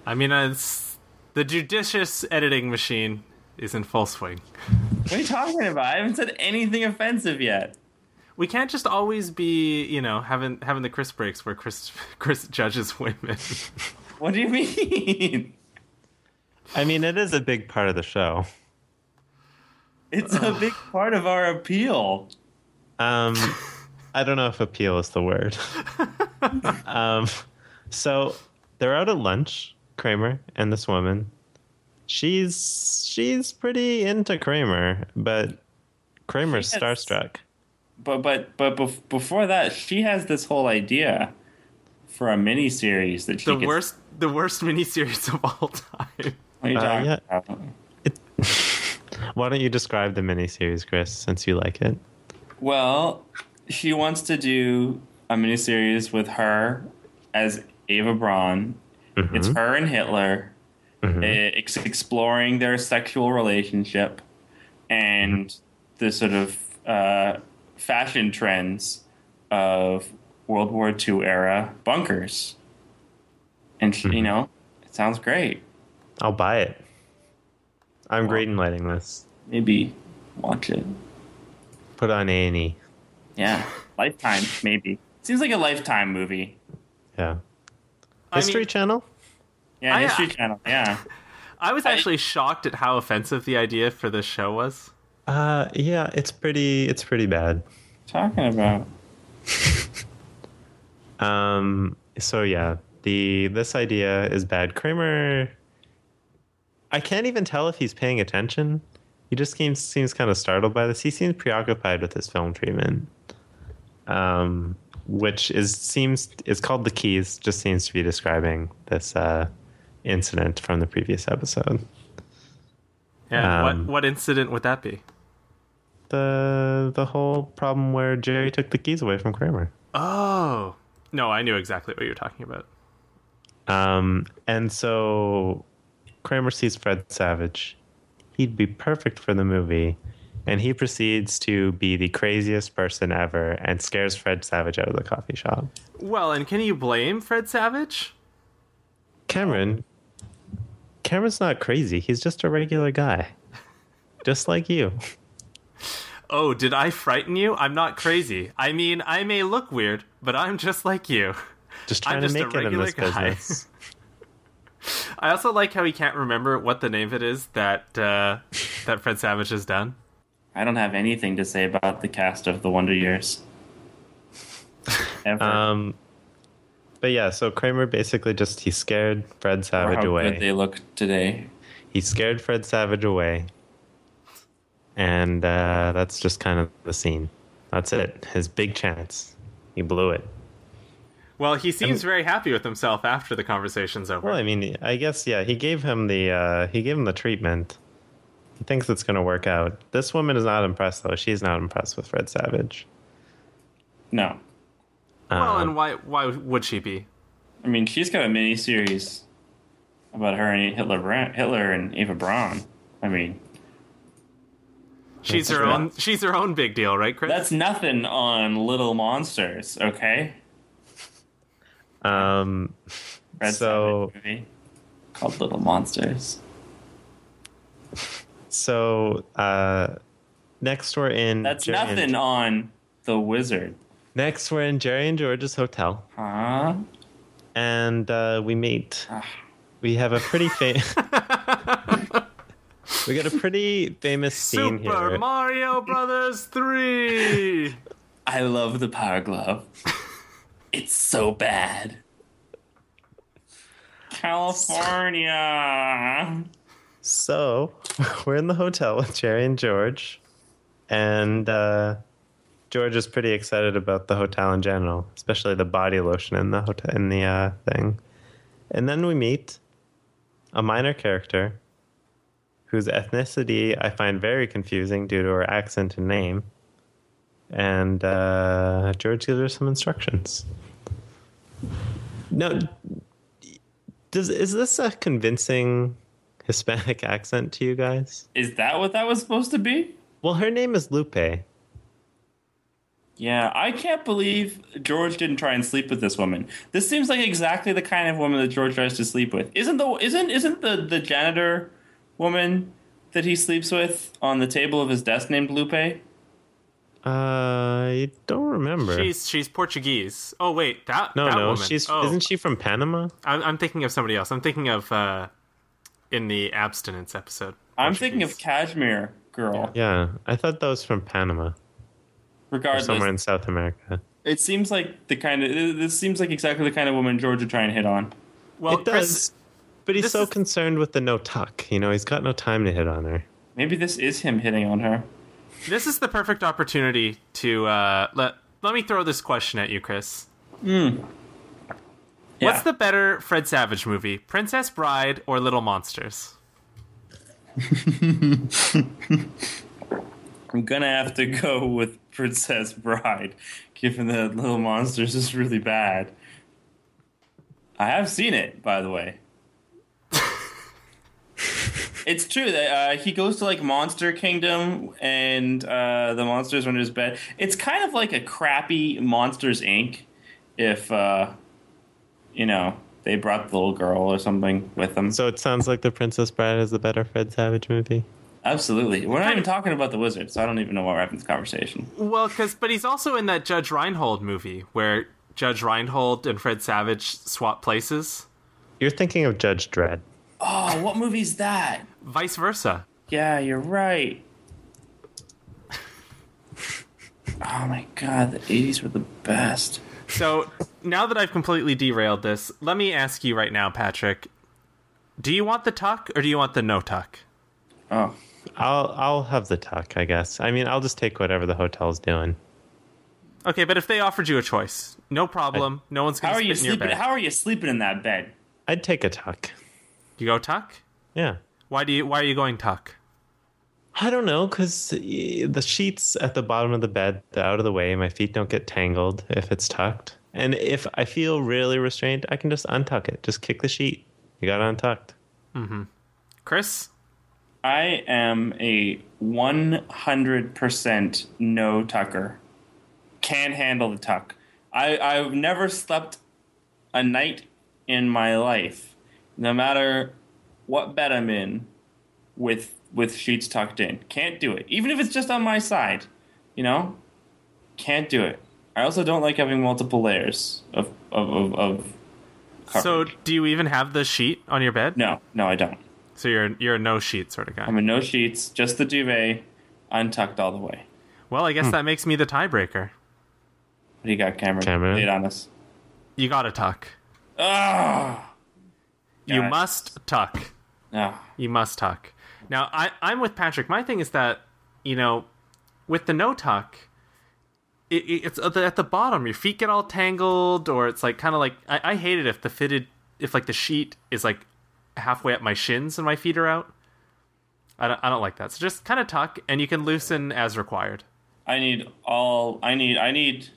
I mean, uh, it's, the judicious editing machine is in full swing. What are you talking about? I haven't said anything offensive yet. We can't just always be, you know, having having the Chris breaks where Chris [LAUGHS] Chris judges women. [LAUGHS] What do you mean? I mean, it is a big part of the show. It's a big [SIGHS] part of our appeal. Um, I don't know if appeal is the word. [LAUGHS] um, so they're out at lunch, Kramer and this woman. She's she's pretty into Kramer, but Kramer's She has- starstruck. But but but bef- before that, she has this whole idea for a mini series that she the could- worst the worst miniseries of all time. What are you Uh, yeah. about? [LAUGHS] Why don't you describe the miniseries, Chris, since you like it? Well, she wants to do a miniseries with her as Ava Braun. It's her and Hitler eh, ex- exploring their sexual relationship and the sort of uh, fashion trends of World War II era bunkers. And, she, you know, it sounds great. I'll buy it. I'm great in lighting this. Maybe watch it. Put on A and E. Yeah. [LAUGHS] Lifetime, maybe. Seems like a Lifetime movie. Yeah. I History mean- Channel. Yeah, I- History Channel. Yeah. [LAUGHS] I was actually shocked at how offensive the idea for this show was. Uh, yeah, it's pretty. It's pretty bad. Talking about. [LAUGHS] Um. So yeah, the this idea is bad. Kramer. I can't even tell if he's paying attention. He just seems seems kind of startled by this. He seems preoccupied with his film treatment. Um, which is seems is called the keys. Just seems to be describing this uh, incident from the previous episode. Yeah, Um, what what incident would that be? The the whole problem where Jerry took the keys away from Kramer. Oh. No, I knew exactly what you were talking about. Um, and so Kramer sees Fred Savage. He'd be perfect for the movie. And he proceeds to be the craziest person ever and scares Fred Savage out of the coffee shop. Well, and can you blame Fred Savage? Cameron, Cameron's not crazy. He's just a regular guy. Just like you. [LAUGHS] Oh, did I frighten you? I'm not crazy. I mean, I may look weird, but I'm just like you. Just I'm trying to just a make it in regular this guy. business. [LAUGHS] I also like how he can't remember what the name of it is that uh, that Fred Savage has done. I don't have anything to say about the cast of The Wonder Years. Ever. Um, but yeah, so Kramer basically just he scared Fred or Savage how away. good they look today. he scared Fred Savage away. And uh, that's just kind of the scene. That's it. His big chance. He blew it. Well, he seems very happy with himself after the conversation's over. Well, I mean, I guess yeah. He gave him the uh, he gave him the treatment. He thinks it's going to work out. This woman is not impressed though. She's not impressed with Fred Savage. No. Well, Um, and why why would she be? I mean, she's got a mini series about her and Hitler, Hitler and Eva Braun. I mean, [LAUGHS] She's her right. own. She's her own big deal, right, Chris? that's nothing on Little Monsters, okay? um, Red So- movie called Little Monsters. so uh, next we're in. That's Jerry and- nothing on The Wizard. next we're in Jerry and George's hotel, Huh? and uh, we meet. Ah. We have a pretty famous. [LAUGHS] [LAUGHS] we got a pretty famous scene Super here. Mario Brothers three. [LAUGHS] I love the Power Glove. [LAUGHS] it's so bad. California. So [LAUGHS] we're in the hotel with Jerry and George, and uh, George is pretty excited about the hotel in general, especially the body lotion in the hotel in the uh, thing. And then we meet a minor character whose ethnicity I find very confusing due to her accent and name. And uh, George gives her some instructions. No, does is this a convincing Hispanic accent to you guys? Is that what that was supposed to be? Well, her name is Lupe. Yeah, I can't believe George didn't try and sleep with this woman. This seems like exactly the kind of woman that George tries to sleep with. Isn't the isn't isn't the the janitor woman that he sleeps with on the table of his desk named Lupe? I don't remember. She's she's Portuguese. Oh wait, that no, that no, woman. she's oh, isn't she from Panama? I'm, I'm thinking of somebody else. I'm thinking of uh, in the abstinence episode. I'm thinking of Portuguese. Cashmere Girl. Yeah, I thought that was from Panama, or Regardless, somewhere in South America. it seems like the kind of this seems like exactly the kind of woman George would try and hit on. Well, it Chris, does, but he's this so is- concerned with the no tuck. You know, he's got no time to hit on her. Maybe this is him hitting on her. this is the perfect opportunity to uh, let let me throw this question at you, Chris. Yeah. What's the better Fred Savage movie, Princess Bride or Little Monsters? [LAUGHS] I'm gonna have to go with Princess Bride, given that Little Monsters is really bad. I have seen it, by the way. It's true that uh, he goes to like Monster Kingdom and uh, the monsters are under his bed. It's kind of like a crappy Monsters Inc. If uh, you know they brought the little girl or something with them. So it sounds like The Princess Bride is the better Fred Savage movie. Absolutely, we're not even talking about the wizard, so I don't even know why we're having this conversation. Well, because but he's also in that Judge Reinhold movie where Judge Reinhold and Fred Savage swap places. You're thinking of Judge Dredd. Oh, what movie's that? Vice versa. Yeah, you're right. Oh my god, the 80s were the best. So now that I've completely derailed this, let me ask you right now, Patrick. Do you want the tuck or do you want the no tuck? Oh, I'll I'll have the tuck, I guess. I mean, I'll just take whatever the hotel's doing. Okay, but if they offered you a choice, no problem. no one's going how to are you spit in your sleeping? bed. How are you sleeping in that bed? I'd take a tuck. you go tuck? Yeah. Why do you? Why are you going tuck? I don't know, because uh, the sheets at the bottom of the bed, they're out of the way. My feet don't get tangled if it's tucked. And if I feel really restrained, I can just untuck it. Just kick the sheet. You got it untucked. Mm-hmm. Chris? I am a 100% no tucker. Can't handle the tuck. I, I've never slept a night in my life, no matter what bed I'm in, with with sheets tucked in. Can't do it. Even if it's just on my side, you know? Can't do it. I also don't like having multiple layers of of, of, of So do you even have the sheet on your bed? no, no, I don't. So you're you're a no sheet sort of guy. I'm a no sheets, just the duvet, untucked all the way. well, I Hmm. guess that makes me the tiebreaker. What do you got, Cameron? Cameron? Lay it on us. You got to tuck. Ah, You Guys. must tuck. Ah. You must tuck. Now, I, I'm with Patrick. My thing is that, you know, with the no tuck, it, it- it's at the, at the bottom. Your feet get all tangled, or it's like kind of like I, I hate it if the fitted, if like the sheet is like halfway up my shins and my feet are out. I don't, I don't like that. So just kind of tuck, and you can loosen as required. I need all. I need. I need.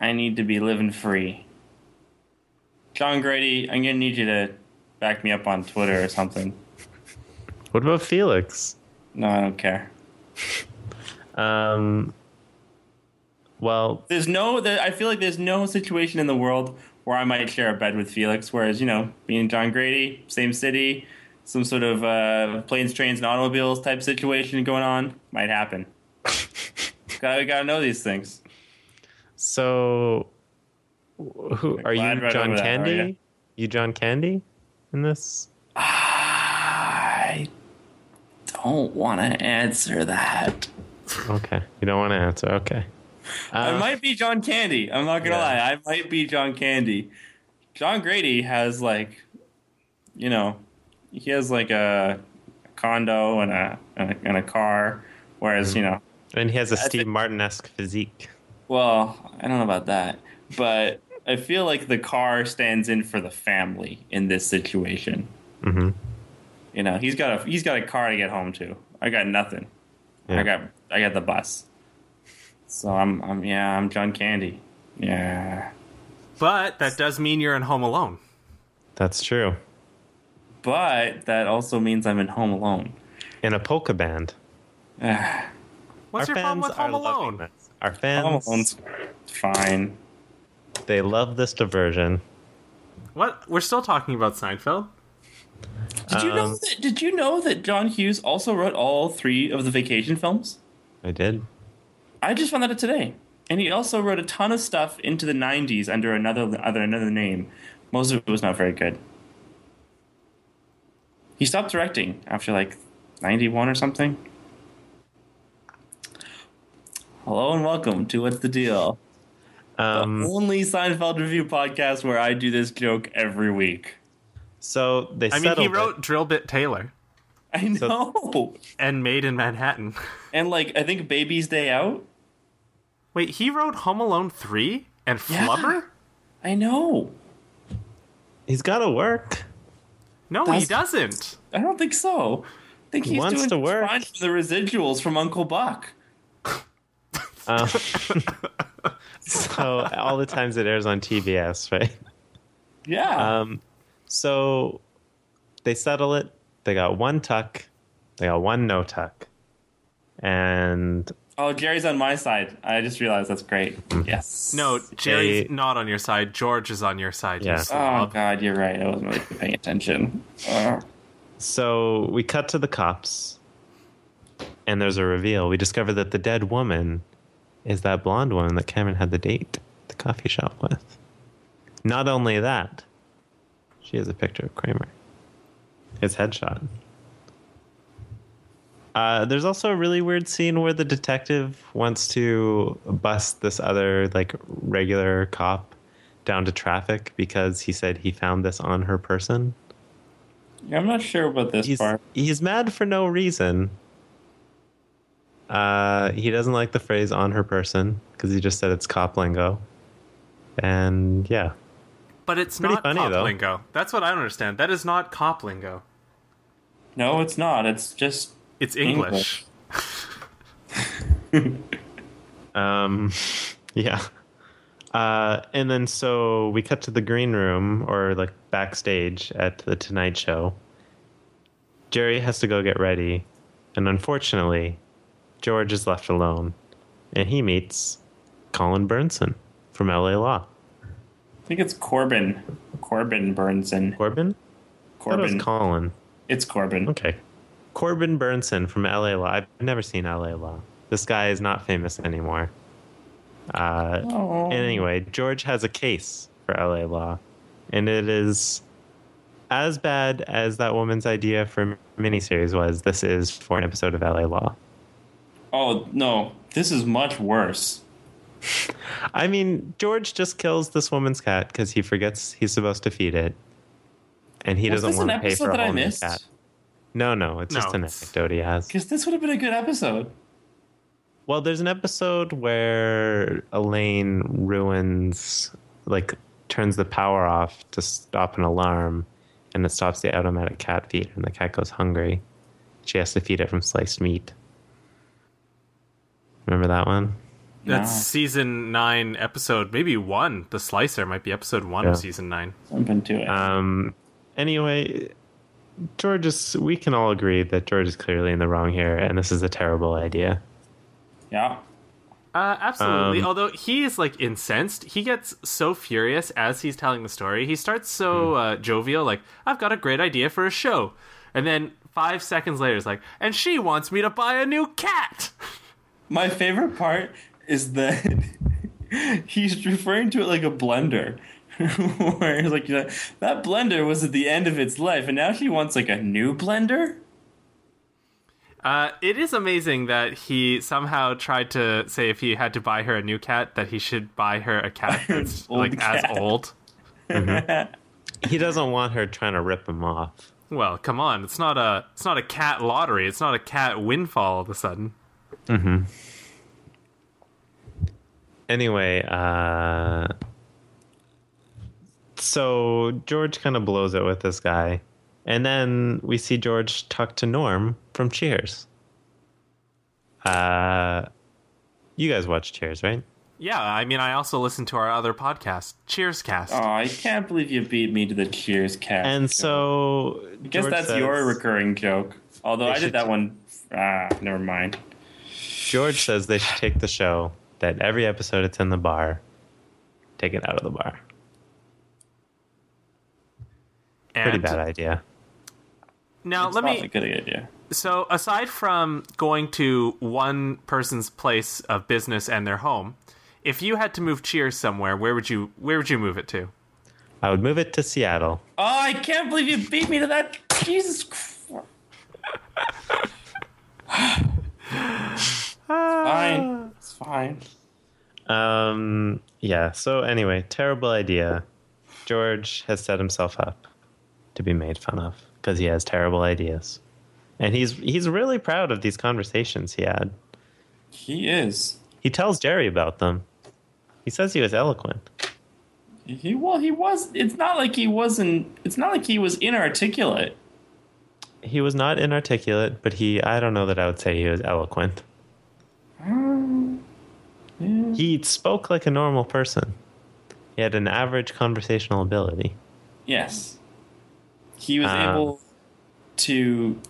I need to be living free. John Grady, I'm gonna need you to back me up on Twitter or something. What about Felix? No, I don't care. [LAUGHS] Um, well, There's no. There, I feel like there's no situation in the world where I might share a bed with Felix. Whereas you know, being John Grady, same city, some sort of uh, planes, trains, and automobiles type situation going on might happen. [LAUGHS] gotta gotta know these things. so who are you, right John that, are Candy? You John Candy in this? I don't want to answer that. Okay, you don't want to answer. Okay. I Uh, might be John Candy. I'm not gonna Yeah. lie. I might be John Candy. John Grady has like, you know, he has like a condo and a and a, and a car, whereas you know, and he has a Steve Martin esque physique. well, I don't know about that, but I feel like the car stands in for the family in this situation. hmm You know, he's got a he's got a car to get home to. I got nothing. Yeah. I got I got the bus. So I'm I'm yeah I'm John Candy. Yeah, But that does mean you're in Home Alone. That's true. but that also means I'm in Home Alone. In a polka band. [SIGHS] What's Our your problem fans with Home Alone? this. Our Home fans, Alone's fine. They love this diversion. What? We're still talking about Seinfeld? Did you know Um, that? Did you know that John Hughes also wrote all three of the Vacation films? I did. I just found that out today, and he also wrote a ton of stuff into the '90s under another other another name. Most of it was not very good. He stopped directing after like '91 or something. Hello and welcome to What's the Deal, Um, the only Seinfeld review podcast where I do this joke every week. so they I mean, settled he it. wrote Drill Bit Taylor I know, and Maid in Manhattan. and like I think Baby's Day Out. Wait, he wrote Home Alone 3 and Yeah. Flubber? I know. He's got to work. No, he doesn't. I don't think so. I think He he's wants doing to work. fine for the residuals from Uncle Buck. Um, [LAUGHS] [LAUGHS] so all the times it airs on TBS, right? Yeah. Um, so they settle it. They got one tuck. They got one no tuck. And oh, Jerry's on my side. I just realized that's great. Mm. Yes. No, Jerry's They- not on your side. George is on your side. you Yeah. Oh. God, you're right. I wasn't really paying attention. Ugh. so we cut to the cops, and there's a reveal. We discover that the dead woman is that blonde woman that Cameron had the date the coffee shop with. Not only that, she has a picture of Kramer. His headshot. Uh, there's also a really weird scene where the detective wants to bust this other like regular cop down to traffic because he said he found this on her person Yeah, I'm not sure about this he's part. he's mad for no reason. Uh, he doesn't like the phrase "on her person" because he just said it's cop lingo, and yeah, But it's Pretty not funny, cop though. lingo. That's what I don't understand. That is not cop lingo. No, it's not. It's just It's English. [LAUGHS] um, yeah. Uh, and then so we cut to the green room or like backstage at the Tonight Show. Jerry has to go get ready, and unfortunately, George is left alone, and he meets Colin Bernsen from LA Law. I think it's Corbin. Corbin Bernsen. Corbin? Thought it was Corbin. Colin. It's Corbin. Okay. Corbin Bernsen from LA Law. I've never seen LA Law. This guy is not famous anymore. Uh, Oh. Anyway, George has a case for LA Law, and it is as bad as that woman's idea for a miniseries was. This is for an episode of LA Law. Oh no, this is much worse. I mean, George just kills this woman's cat because he forgets he's supposed to feed it, and he Was doesn't want to pay for a that I whole new missed? cat. No, no, it's No, just an anecdote he has. Because this would have been a good episode. Well, there's an episode where Elaine ruins, like, turns the power off to stop an alarm, and it stops the automatic cat feed, and the cat goes hungry. She has to feed it from sliced meat. Remember that one? That's No. season 9, episode maybe 1. The Slicer might be episode 1 Yeah. of season 9. Something to it. Um. Anyway, George is. We can all agree that George is clearly in the wrong here, and this is a terrible idea. yeah. Uh, absolutely. Um, Although he is like incensed, he gets so furious as he's telling the story. He starts so Hmm. uh, jovial, like "I've got a great idea for a show," and then five seconds later, it's like, "And she wants me to buy a new cat." [LAUGHS] My favorite part is that [LAUGHS] he's referring to it like a blender. [LAUGHS] Where he's like, you know, that blender was at the end of its life, and now she wants like a new blender. Uh, it is amazing that he somehow tried to say if he had to buy her a new cat, that he should buy her a cat [LAUGHS] that's like cat. as old. He doesn't want her trying to rip him off. Well, come on, it's not a it's not a cat lottery. It's not a cat windfall all of a sudden. Anyway, uh, so George kind of blows it with this guy, And then we see George talk to Norm from Cheers. Uh, you guys watch Cheers, right? Yeah, I mean, I also listen to our other podcast, Cheers Cast. Oh, I can't believe you beat me to the Cheers cast. And so I guess that's your recurring joke. Although I did that one. Ah, never mind. George says they should take the show that every episode it's in the bar, take it out of the bar. Pretty bad idea. Now, It's let not me. a good idea. So, aside from going to one person's place of business and their home, if you had to move Cheers somewhere, where would you where would you move it to? I would move it to Seattle. Oh, I can't believe you beat me to that. Jesus Christ. [LAUGHS] fine. It's fine. Um, yeah. So anyway, terrible idea. George has set himself up to be made fun of because he has terrible ideas, and he's he's really proud of these conversations he had. He is. He tells Jerry about them. He says he was eloquent. He well, he was. It's not like he wasn't. It's not like he was inarticulate. He was not inarticulate, but he I don't know that I would say he was eloquent. He spoke like a normal person. He had an average conversational ability. Yes. He was Um, able to,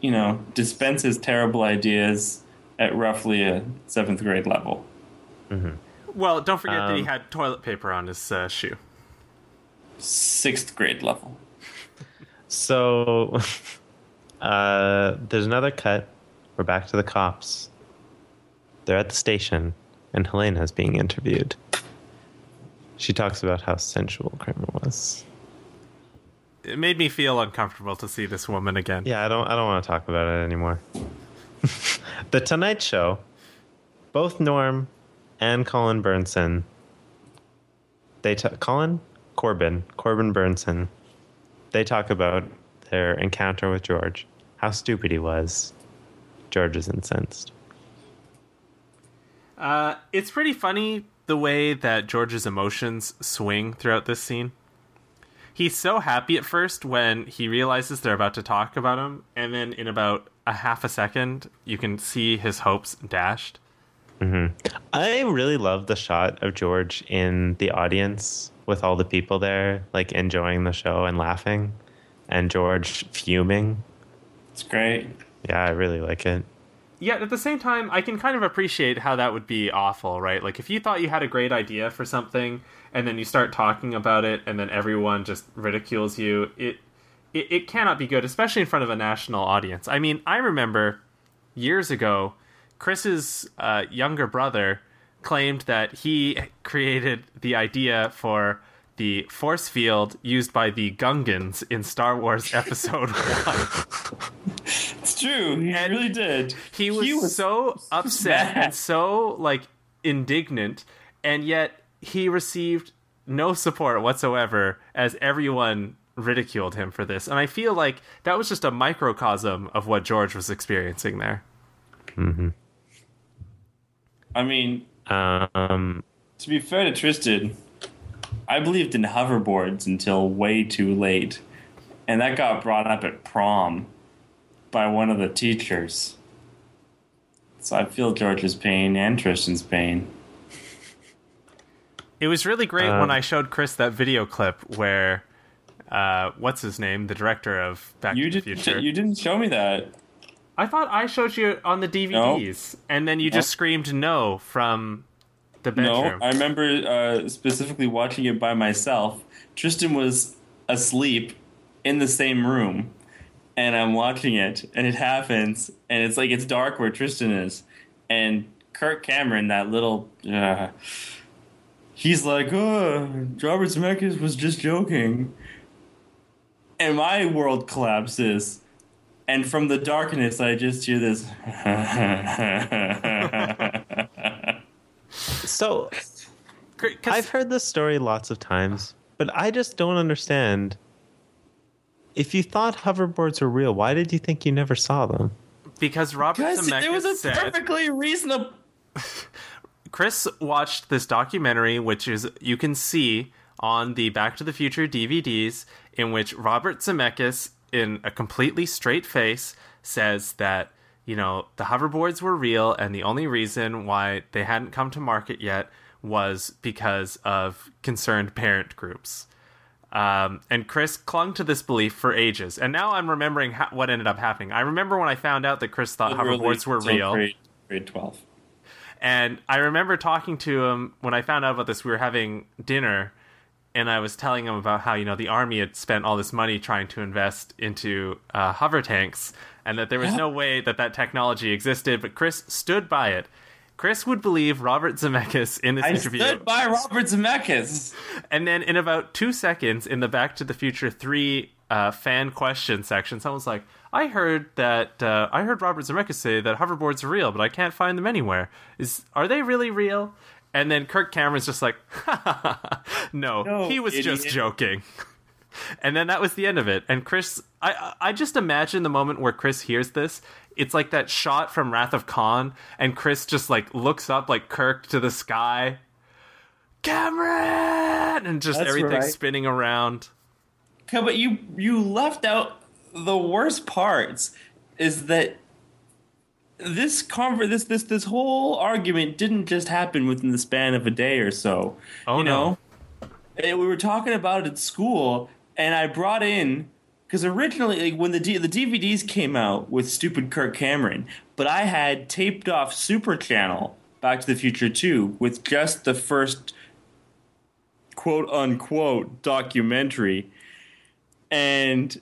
you know, dispense his terrible ideas at roughly a seventh grade level. Well, don't forget that he Um, had toilet paper on his uh, shoe. Sixth grade level. So [LAUGHS] uh, there's another cut. We're back to the cops. They're at the station, and Helena is being interviewed. She talks about how sensual Kramer was. It made me feel uncomfortable to see this woman again. Yeah, I don't. I don't want to talk about it anymore. [LAUGHS] the Tonight Show. Both Norm and Colin Bernsen. They t- Colin Corbin Corbin Bernsen. They talk about their encounter with George, how stupid he was. George is incensed. Uh, it's pretty funny the way that George's emotions swing throughout this scene. He's so happy at first when he realizes they're about to talk about him, and then in about a half a second, you can see his hopes dashed. I really love the shot of George in the audience with all the people there, like enjoying the show and laughing, and George fuming. It's great. Yeah, I really like it. Yet at the same time, I can kind of appreciate how that would be awful, right? Like if you thought you had a great idea for something, and then you start talking about it, and then everyone just ridicules you, it it, it cannot be good, especially in front of a national audience. I mean, I remember years ago, Chris's uh, younger brother claimed that he created the idea for the force field used by the Gungans in Star Wars [LAUGHS] Episode One. [LAUGHS] It's true. He And really did. he was, so upset mad. and so like indignant and yet he received no support whatsoever as everyone ridiculed him for this and i feel like that was just a microcosm of what george was experiencing there I mean, Um, to be fair to Tristan, I believed in hoverboards until way too late. And that got brought up at prom by one of the teachers. So I feel George's pain and Tristan's pain. it was really great Uh, when i showed chris that video clip where uh, what's his name the director of back You to the didn't. future You didn't show me that. i thought i showed you on the dvds and then you just screamed no from the bedroom No, I remember uh, specifically watching it by myself. Tristan was asleep in the same room, and I'm watching it, and it happens, and it's like it's dark where Tristan is, and Kirk Cameron, that little, uh, he's like, "Oh, Robert Zemeckis was just joking," and my world collapses. And from the darkness, I just hear this. [LAUGHS] so, I've heard this story lots of times, but I just don't understand. If you thought hoverboards were real, why did you think you never saw them? because robert Guys, Zemeckis it was a said perfectly reasonable. [LAUGHS] Chris watched this documentary, which is you can see on the Back to the Future DVDs in which Robert Zemeckis, in a completely straight face, says that you know the hoverboards were real, and the only reason why they hadn't come to market yet was because of concerned parent groups. Um, and Chris clung to this belief for ages. And now I'm remembering ha- what ended up happening. I remember when I found out that Chris thought Literally hoverboards were real. Grade, grade 12. And I remember talking to him when I found out about this. We were having dinner, and I was telling him about how you know the army had spent all this money trying to invest into uh, hover tanks, and that there was no way that that technology existed. But Chris stood by it. Chris would believe Robert Zemeckis in this I interview, stood by Robert Zemeckis. and then in about two seconds, in the Back to the Future three uh, fan question section, someone's like, "I heard that uh, I heard Robert Zemeckis say that hoverboards are real, but I can't find them anywhere. Is are they really real?" And then Kirk Cameron's just like, [LAUGHS] "No, No, he was just joking." [LAUGHS] And then that was the end of it. And Chris, I I just imagine the moment where Chris hears this. It's like that shot from Wrath of Khan, and Chris just like looks up like Kirk to the sky, Cameron, and just That's everything's right. spinning around. Okay, but you you left out the worst parts. Is that this conver- this this this whole argument didn't just happen within the span of a day or so. Oh, you no. know, And we were talking about it at school, and I brought in because originally like, when the D- the DVDs came out with stupid Kirk Cameron, but I had taped off Super Channel Back to the Future 2 with just the first quote unquote documentary. And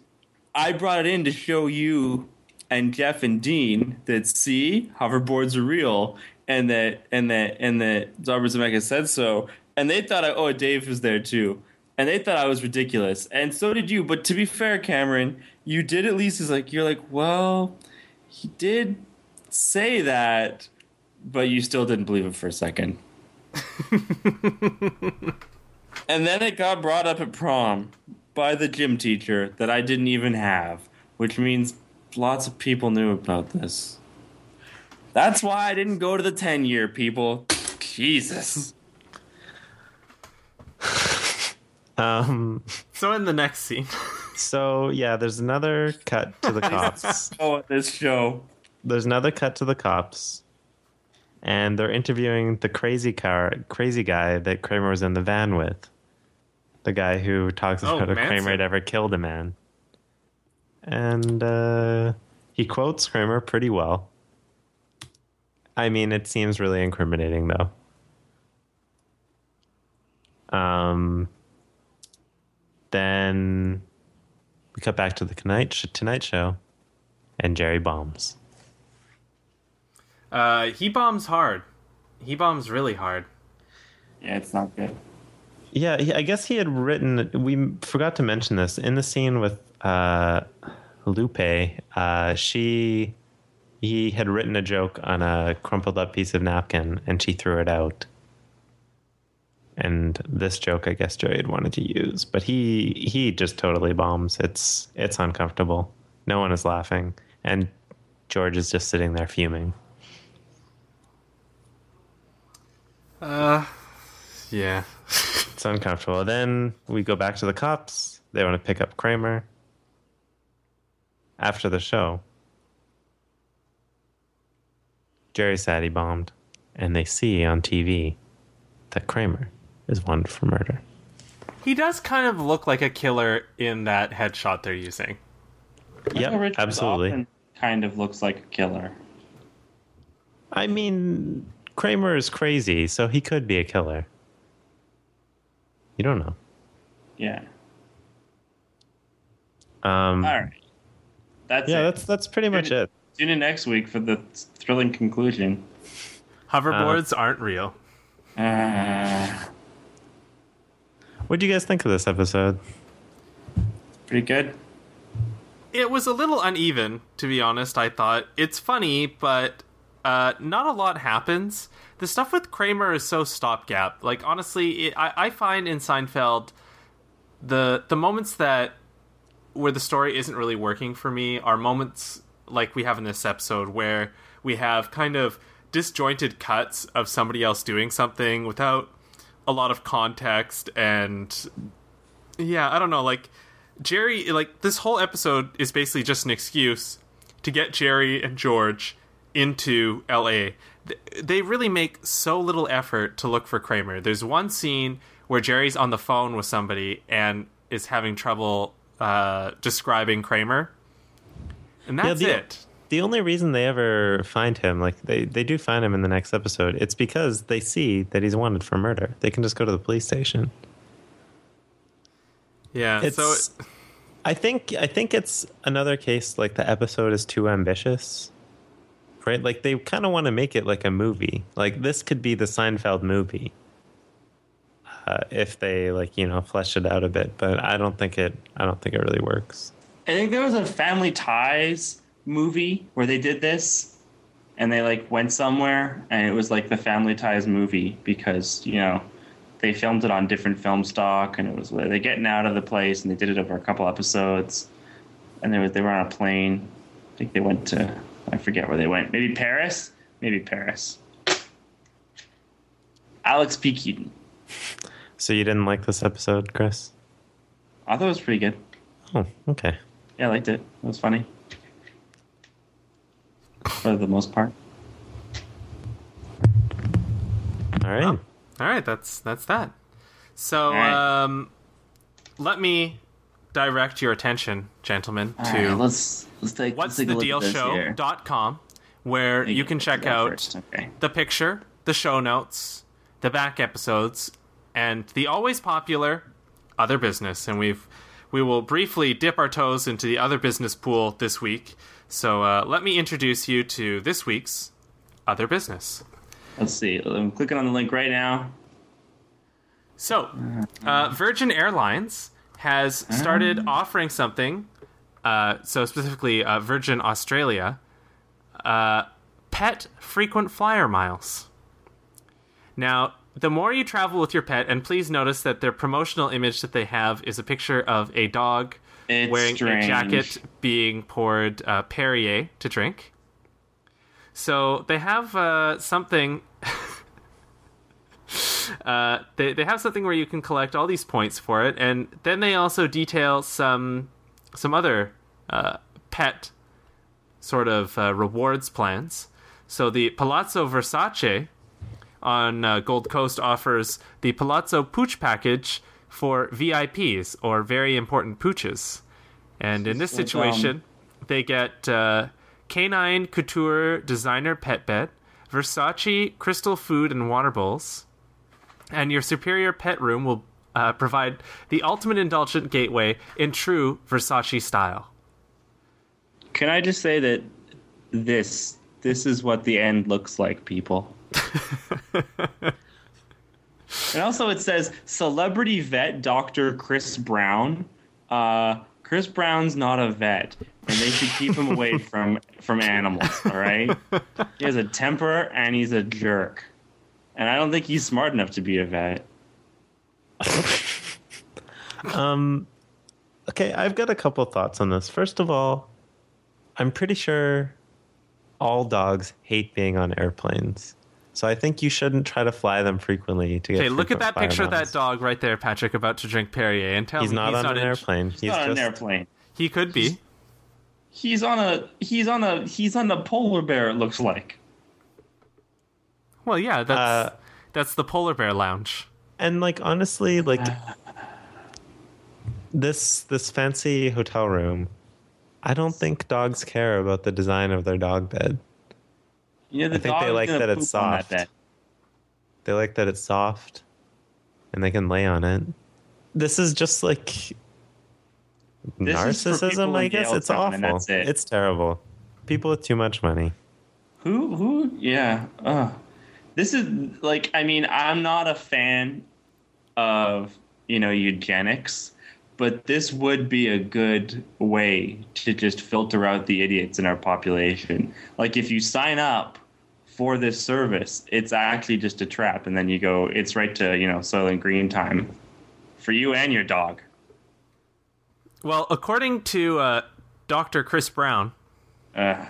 I brought it in to show you and Jeff and Dean that see hoverboards are real and that and that and that Robert Zemeckis said so. And they thought I oh Dave was there too and they thought I was ridiculous and so did you but to be fair Cameron you did at least is like you're like well he did say that but you still didn't believe it for a second [LAUGHS] and then it got brought up at prom by the gym teacher that I didn't even have, which means lots of people knew about this. That's why I didn't go to the 10 year, people. Jesus. [LAUGHS] Um, So in the next scene, so yeah, there's another cut to the cops. Oh, this show. there's another cut to the cops, and they're interviewing the crazy car, crazy guy that Kramer was in the van with. The guy who talks Oh, about if Manson. Kramer had ever killed a man. And uh, he quotes Kramer pretty well. I mean, it seems really incriminating, though. Um, then we cut back to the Tonight, tonight Show, and Jerry bombs. uh, he bombs hard. He bombs really hard. Yeah, it's not good. Yeah, he- I guess he had written. We forgot to mention this in the scene with uh, Lupe. Uh, she, he had written a joke on a crumpled up piece of napkin, and she threw it out. And this joke, I guess Jerry had wanted to use, but he he just totally bombs. It's it's uncomfortable. No one is laughing, and George is just sitting there fuming. Uh, yeah. [LAUGHS] It's uncomfortable. Then we go back to the cops. They want to pick up Kramer. After the show, Jerry said he bombed, and they see on TV that Kramer is wanted for murder. He does kind of look like a killer in that headshot they're using. Yeah, absolutely. often kind of looks like a killer. I mean, Kramer is crazy, so he could be a killer. You don't know. Yeah. Um, All right. That's yeah, it. that's that's pretty much it. Tune in next week for the thrilling conclusion. Hoverboards aren't real. Uh, What do you guys think of this episode? pretty good. It was a little uneven, to be honest. I thought it's funny, but uh, not a lot happens. The stuff with Kramer is so stopgap. Like honestly, it, I, I find in Seinfeld the the moments that where the story isn't really working for me are moments like we have in this episode where we have kind of disjointed cuts of somebody else doing something without a lot of context and yeah, I don't know, like Jerry like this whole episode is basically just an excuse to get Jerry and George into LA. They really make so little effort to look for Kramer. There's one scene where Jerry's on the phone with somebody and is having trouble uh, describing Kramer. And that's the- it. The only reason they ever find him, like they, they do find him in the next episode, it's because they see that he's wanted for murder. They can just go to the police station. Yeah. It's so it, I think I think it's another case like the episode is too ambitious. Right? Like they kind of want to make it like a movie. Like this could be the Seinfeld movie. Uh, if they like, you know, flesh it out a bit, but I don't think it I don't think it really works. I think there was a Family Ties movie where they did this, and they like went somewhere, and it was like the Family Ties movie because you know they filmed it on different film stock, and it was they're getting out of the place, and they did it over a couple episodes, and they were they were on a plane. I think they went to I forget where they went. Maybe Paris. Maybe Paris. Alex P. Keaton. So you didn't like this episode, Chris? I thought it was pretty good. Oh, okay. Yeah, I liked it. It was funny. For the most part. All right. all right, that's that's that. So All right. um, let me direct your attention, gentlemen, to Alright, let's let's take what's let's take the a look deal at this here. show.com where you can check out Okay. the picture, the show notes, the back episodes, and the always popular other business. And we've we will briefly dip our toes into the other business pool this week. So uh, let me introduce you to this week's other business. Let's see. I'm clicking on the link right now. So, uh, Virgin Airlines has started offering something. Uh, so specifically, uh, Virgin Australia, uh, pet frequent flyer miles. Now, the more you travel with your pet, and please notice that their promotional image that they have is a picture of a dog It's wearing strange. a jacket being poured uh, Perrier to drink. So they have uh, something. [LAUGHS] uh, they they have something where you can collect all these points for it, and then they also detail some some other uh, pet sort of uh, rewards plans. So the Palazzo Versace on uh, Gold Coast offers the Palazzo Pooch package for VIPs or very important pooches. And in this situation, they get uh, canine couture designer pet bed, Versace crystal food and water bowls, and your superior pet room will uh, provide the ultimate indulgent gateway in true Versace style. Can I just say that this this is what the end looks like, people. [LAUGHS] and also, it says celebrity vet Dr. Chris Brown. Uh, Chris Brown's not a vet, and they should keep him away [LAUGHS] from from animals. All right, he has a temper and he's a jerk, and I don't think he's smart enough to be a vet. [LAUGHS] Um, okay, I've got a couple thoughts on this. First of all, I'm pretty sure all dogs hate being on airplanes. So I think you shouldn't try to fly them frequently to get. Okay, look at that flyer picture of that dog right there, Patrick, about to drink Perrier, and tell He's me not he's on not an in- airplane. He's Not on just an airplane. He could be. He's on a he's on a he's on a polar bear. It looks like. Well, yeah, that's Uh, that's the polar bear lounge. and like honestly, like this this fancy hotel room. I don't think dogs care about the design of their dog bed. You know, the I think they like that it's on that soft. They like that it's soft and they can lay on it. This is just like This narcissism, I guess. It's awful. it. It's terrible. People with too much money. Who? Who? Yeah. Uh, this is like. I mean, I'm not a fan of you know eugenics, but this would be a good way to just filter out the idiots in our population. Like, if you sign up for this service, it's actually just a trap, and then you go. It's right to you know Soylent Green time for you and your dog. Well, according to uh, Dr. Chris Brown, Uh,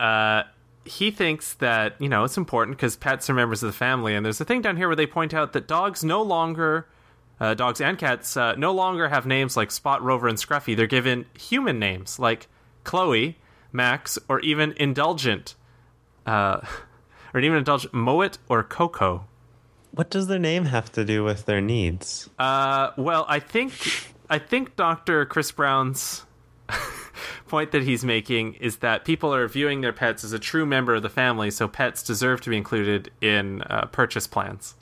uh, he thinks that you know it's important because pets are members of the family, and there's a thing down here where they point out that dogs no longer, uh, dogs and cats uh, no longer have names like Spot, Rover, and Scruffy. They're given human names like Chloe, Max, or even indulgent, uh, [LAUGHS] or even indulgent Moet or Coco. What does their name have to do with their needs? Uh, well, I think I think Doctor Chris Brown's [LAUGHS] point that he's making is that people are viewing their pets as a true member of the family, so pets deserve to be included in uh, purchase plans.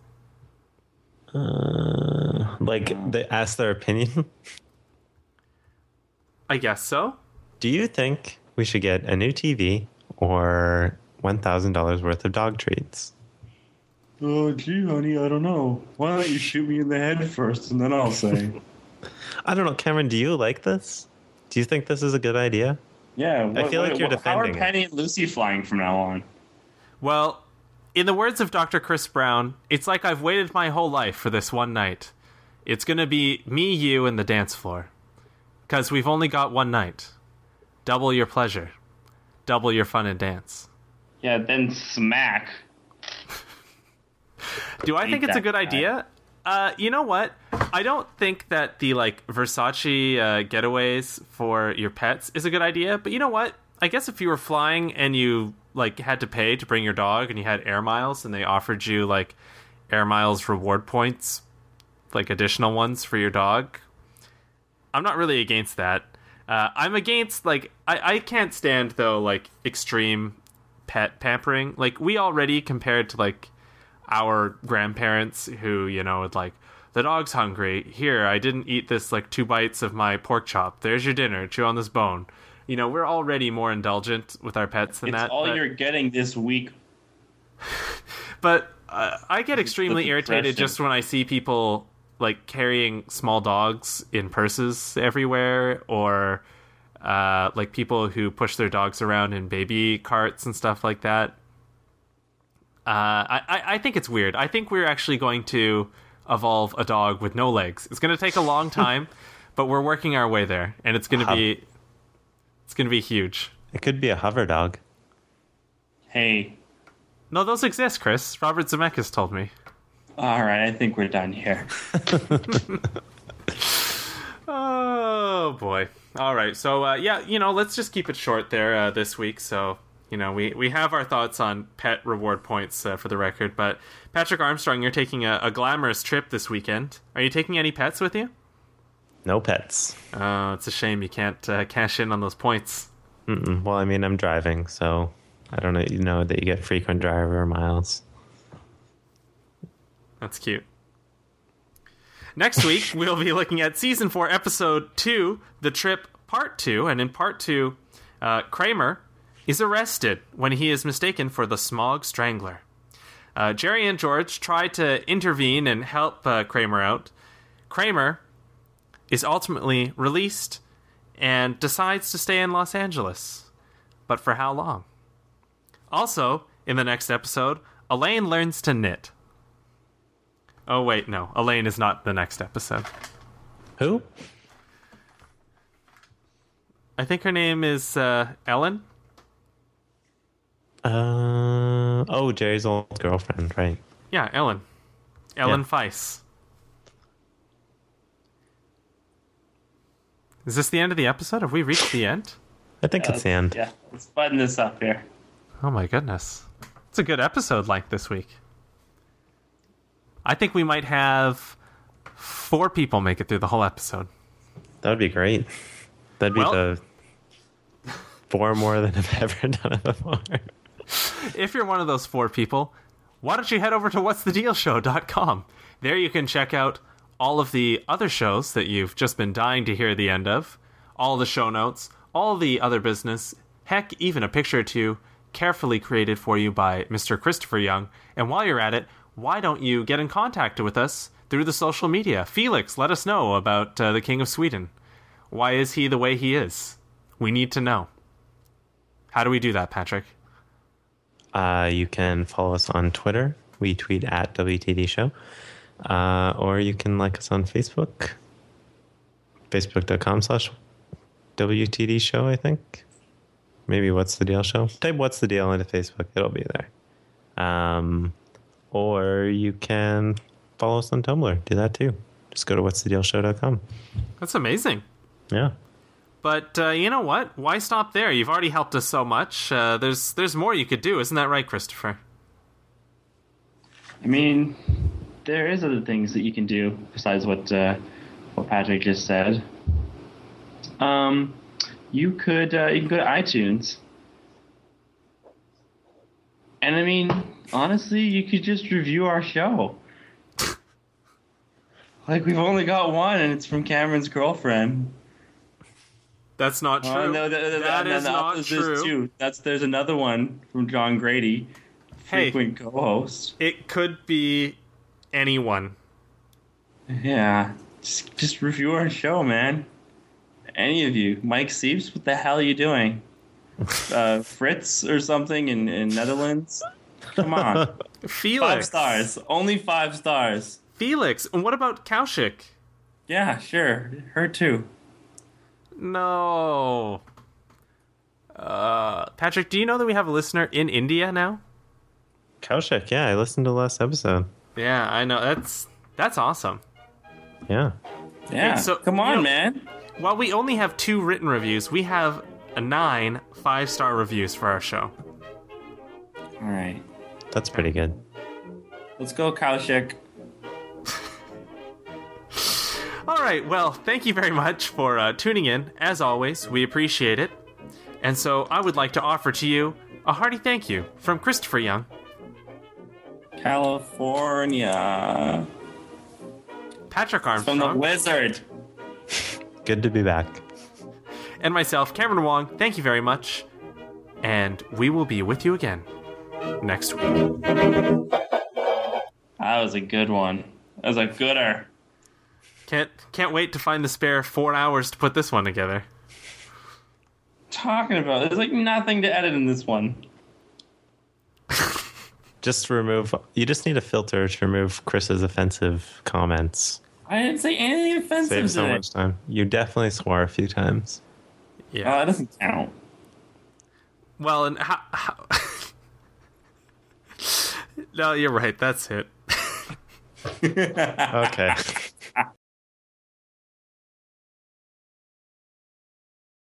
Uh, like they ask their opinion. [LAUGHS] I guess so. Do you think we should get a new TV or one thousand dollars worth of dog treats? Oh, gee, honey, I don't know. Why don't you shoot me in the head first, and then I'll say. [LAUGHS] I don't know, Cameron. Do you like this? Do you think this is a good idea? Yeah, I feel like you're defending. How are defending it. Penny and Lucy flying from now on? Well, in the words of Dr. Chris Brown, it's like I've waited my whole life for this one night. It's going to be me, you, and the dance floor. Because we've only got one night. Double your pleasure. Double your fun and dance. Yeah, then smack. Do I think it's a good guy. idea? Uh, you know what? I don't think that the like Versace uh, getaways for your pets is a good idea. But you know what? I guess if you were flying and you like had to pay to bring your dog and you had air miles and they offered you like air miles reward points, like additional ones for your dog, I'm not really against that. Uh, I'm against like I, I can't stand though like extreme pet pampering. Like we already compared to like our grandparents who you know would like the dog's hungry. Here, I didn't eat this like two bites of my pork chop. There's your dinner. Chew on this bone. You know we're already more indulgent with our pets than It's that. all but- you're getting this week. [LAUGHS] but uh, I get extremely irritated just when I see people like carrying small dogs in purses everywhere, or uh, like people who push their dogs around in baby carts and stuff like that. Uh, I, I I think it's weird. I think we're actually going to evolve a dog with no legs. It's going to take a long [LAUGHS] time, but we're working our way there, and it's going to be it's going to be huge. It could be a hover dog. Hey, No, those exist, Chris. Robert Zemeckis told me. all right, I think we're done here. [LAUGHS] Oh boy! All right, so uh, yeah, you know, let's just keep it short there uh, this week. So you know, we we have our thoughts on pet reward points uh, for the record. But Patrick Armstrong, you're taking a, a glamorous trip this weekend. Are you taking any pets with you? No pets. Oh, it's a shame you can't uh, cash in on those points. Mm-mm. Well, I mean, I'm driving, so I don't know. You know that you get frequent driver miles. That's cute. Next week, [LAUGHS] we'll be looking at season four, episode two, The Trip, part two. And in part two, uh, Kramer is arrested when he is mistaken for the Smog Strangler. Uh, Jerry and George try to intervene and help uh, Kramer out. Kramer is ultimately released and decides to stay in Los Angeles. But for how long? Also, in the next episode, Elaine learns to knit. Oh wait, no. Elaine is not the next episode. Who? I think her name is uh, Ellen. Uh oh, Jerry's old girlfriend, right? Yeah, Ellen. Ellen Yeah. Feiss. Is this the end of the episode? Have we reached the end? I think it's the end. Yeah, let's button this up here. Oh my goodness. It's a good episode like this week. I think we might have four people make it through the whole episode. That would be great. That'd be Well- the four more than I've [LAUGHS] ever done it before. if you're one of those four people, why don't you head over to what's the what'sthedealshow.com? There you can check out all of the other shows that you've just been dying to hear the end of, all the show notes, all the other business, heck, even a picture or two carefully created for you by Mr. Christopher Young. And while you're at it, why don't you get in contact with us through the social media? Felix, let us know about uh, the King of Sweden. Why is he the way he is? We need to know. How do we do that, Patrick? Uh, you can follow us on Twitter. We tweet at WTD Show. Uh, or you can like us on Facebook. Facebook.com slash WTD Show, I think. maybe what's the deal show. Type what's the deal into Facebook. It'll be there. Um, or you can follow us on Tumblr. Do that too. Just go to what's the deal show.com. That's amazing. Yeah. But uh, you know what? Why stop there? You've already helped us so much. Uh, there's there's more you could do, isn't that right, Christopher? I mean, there is other things that you can do besides what uh, what Patrick just said. Um, you could uh, you can go to iTunes, and I mean, honestly, you could just review our show. [LAUGHS] like we've only got one, and it's from Cameron's girlfriend. That's not true. Oh, no, th- th- that is not true. too. That's there's another one from John Grady, Hey. frequent co-host. It could be anyone. Yeah, just, just review our show, man. Any of you, Mike Seeps, what the hell are you doing? Uh, Fritz or something in, in Netherlands? Come on, [LAUGHS] Felix. five stars, only five stars. Felix. And what about Kaushik? Yeah, sure, her too. No. Uh, Patrick, do you know that we have a listener in India now? Kaushik, yeah, I listened to the last episode. Yeah, I know. That's that's awesome. Yeah. Yeah, so, come you on, know- man. While we only have two written reviews, we have a nine five star reviews for our show. All right, That's pretty good. let's go, Kaushik. [LAUGHS] All right. Well, thank you very much for uh, tuning in. As always, we appreciate it. And so, I would like to offer to you a hearty thank you from Christopher Young, California Patrick Armstrong. from the Wizard. [LAUGHS] Good to be back. and myself, Cameron Wong. Thank you very much, and we will be with you again next week. That was a good one. That was a gooder. Can't can't wait to find the spare four hours to put this one together. Talking about there's like nothing to edit in this one. [LAUGHS] Just remove. You just need a filter to remove Chris's offensive comments. I didn't say anything offensive Save so today. much time. You definitely swore a few times. Oh, Yeah. Uh, that doesn't count. Well, and how? how... [LAUGHS] no, you're right. That's it. [LAUGHS] Okay.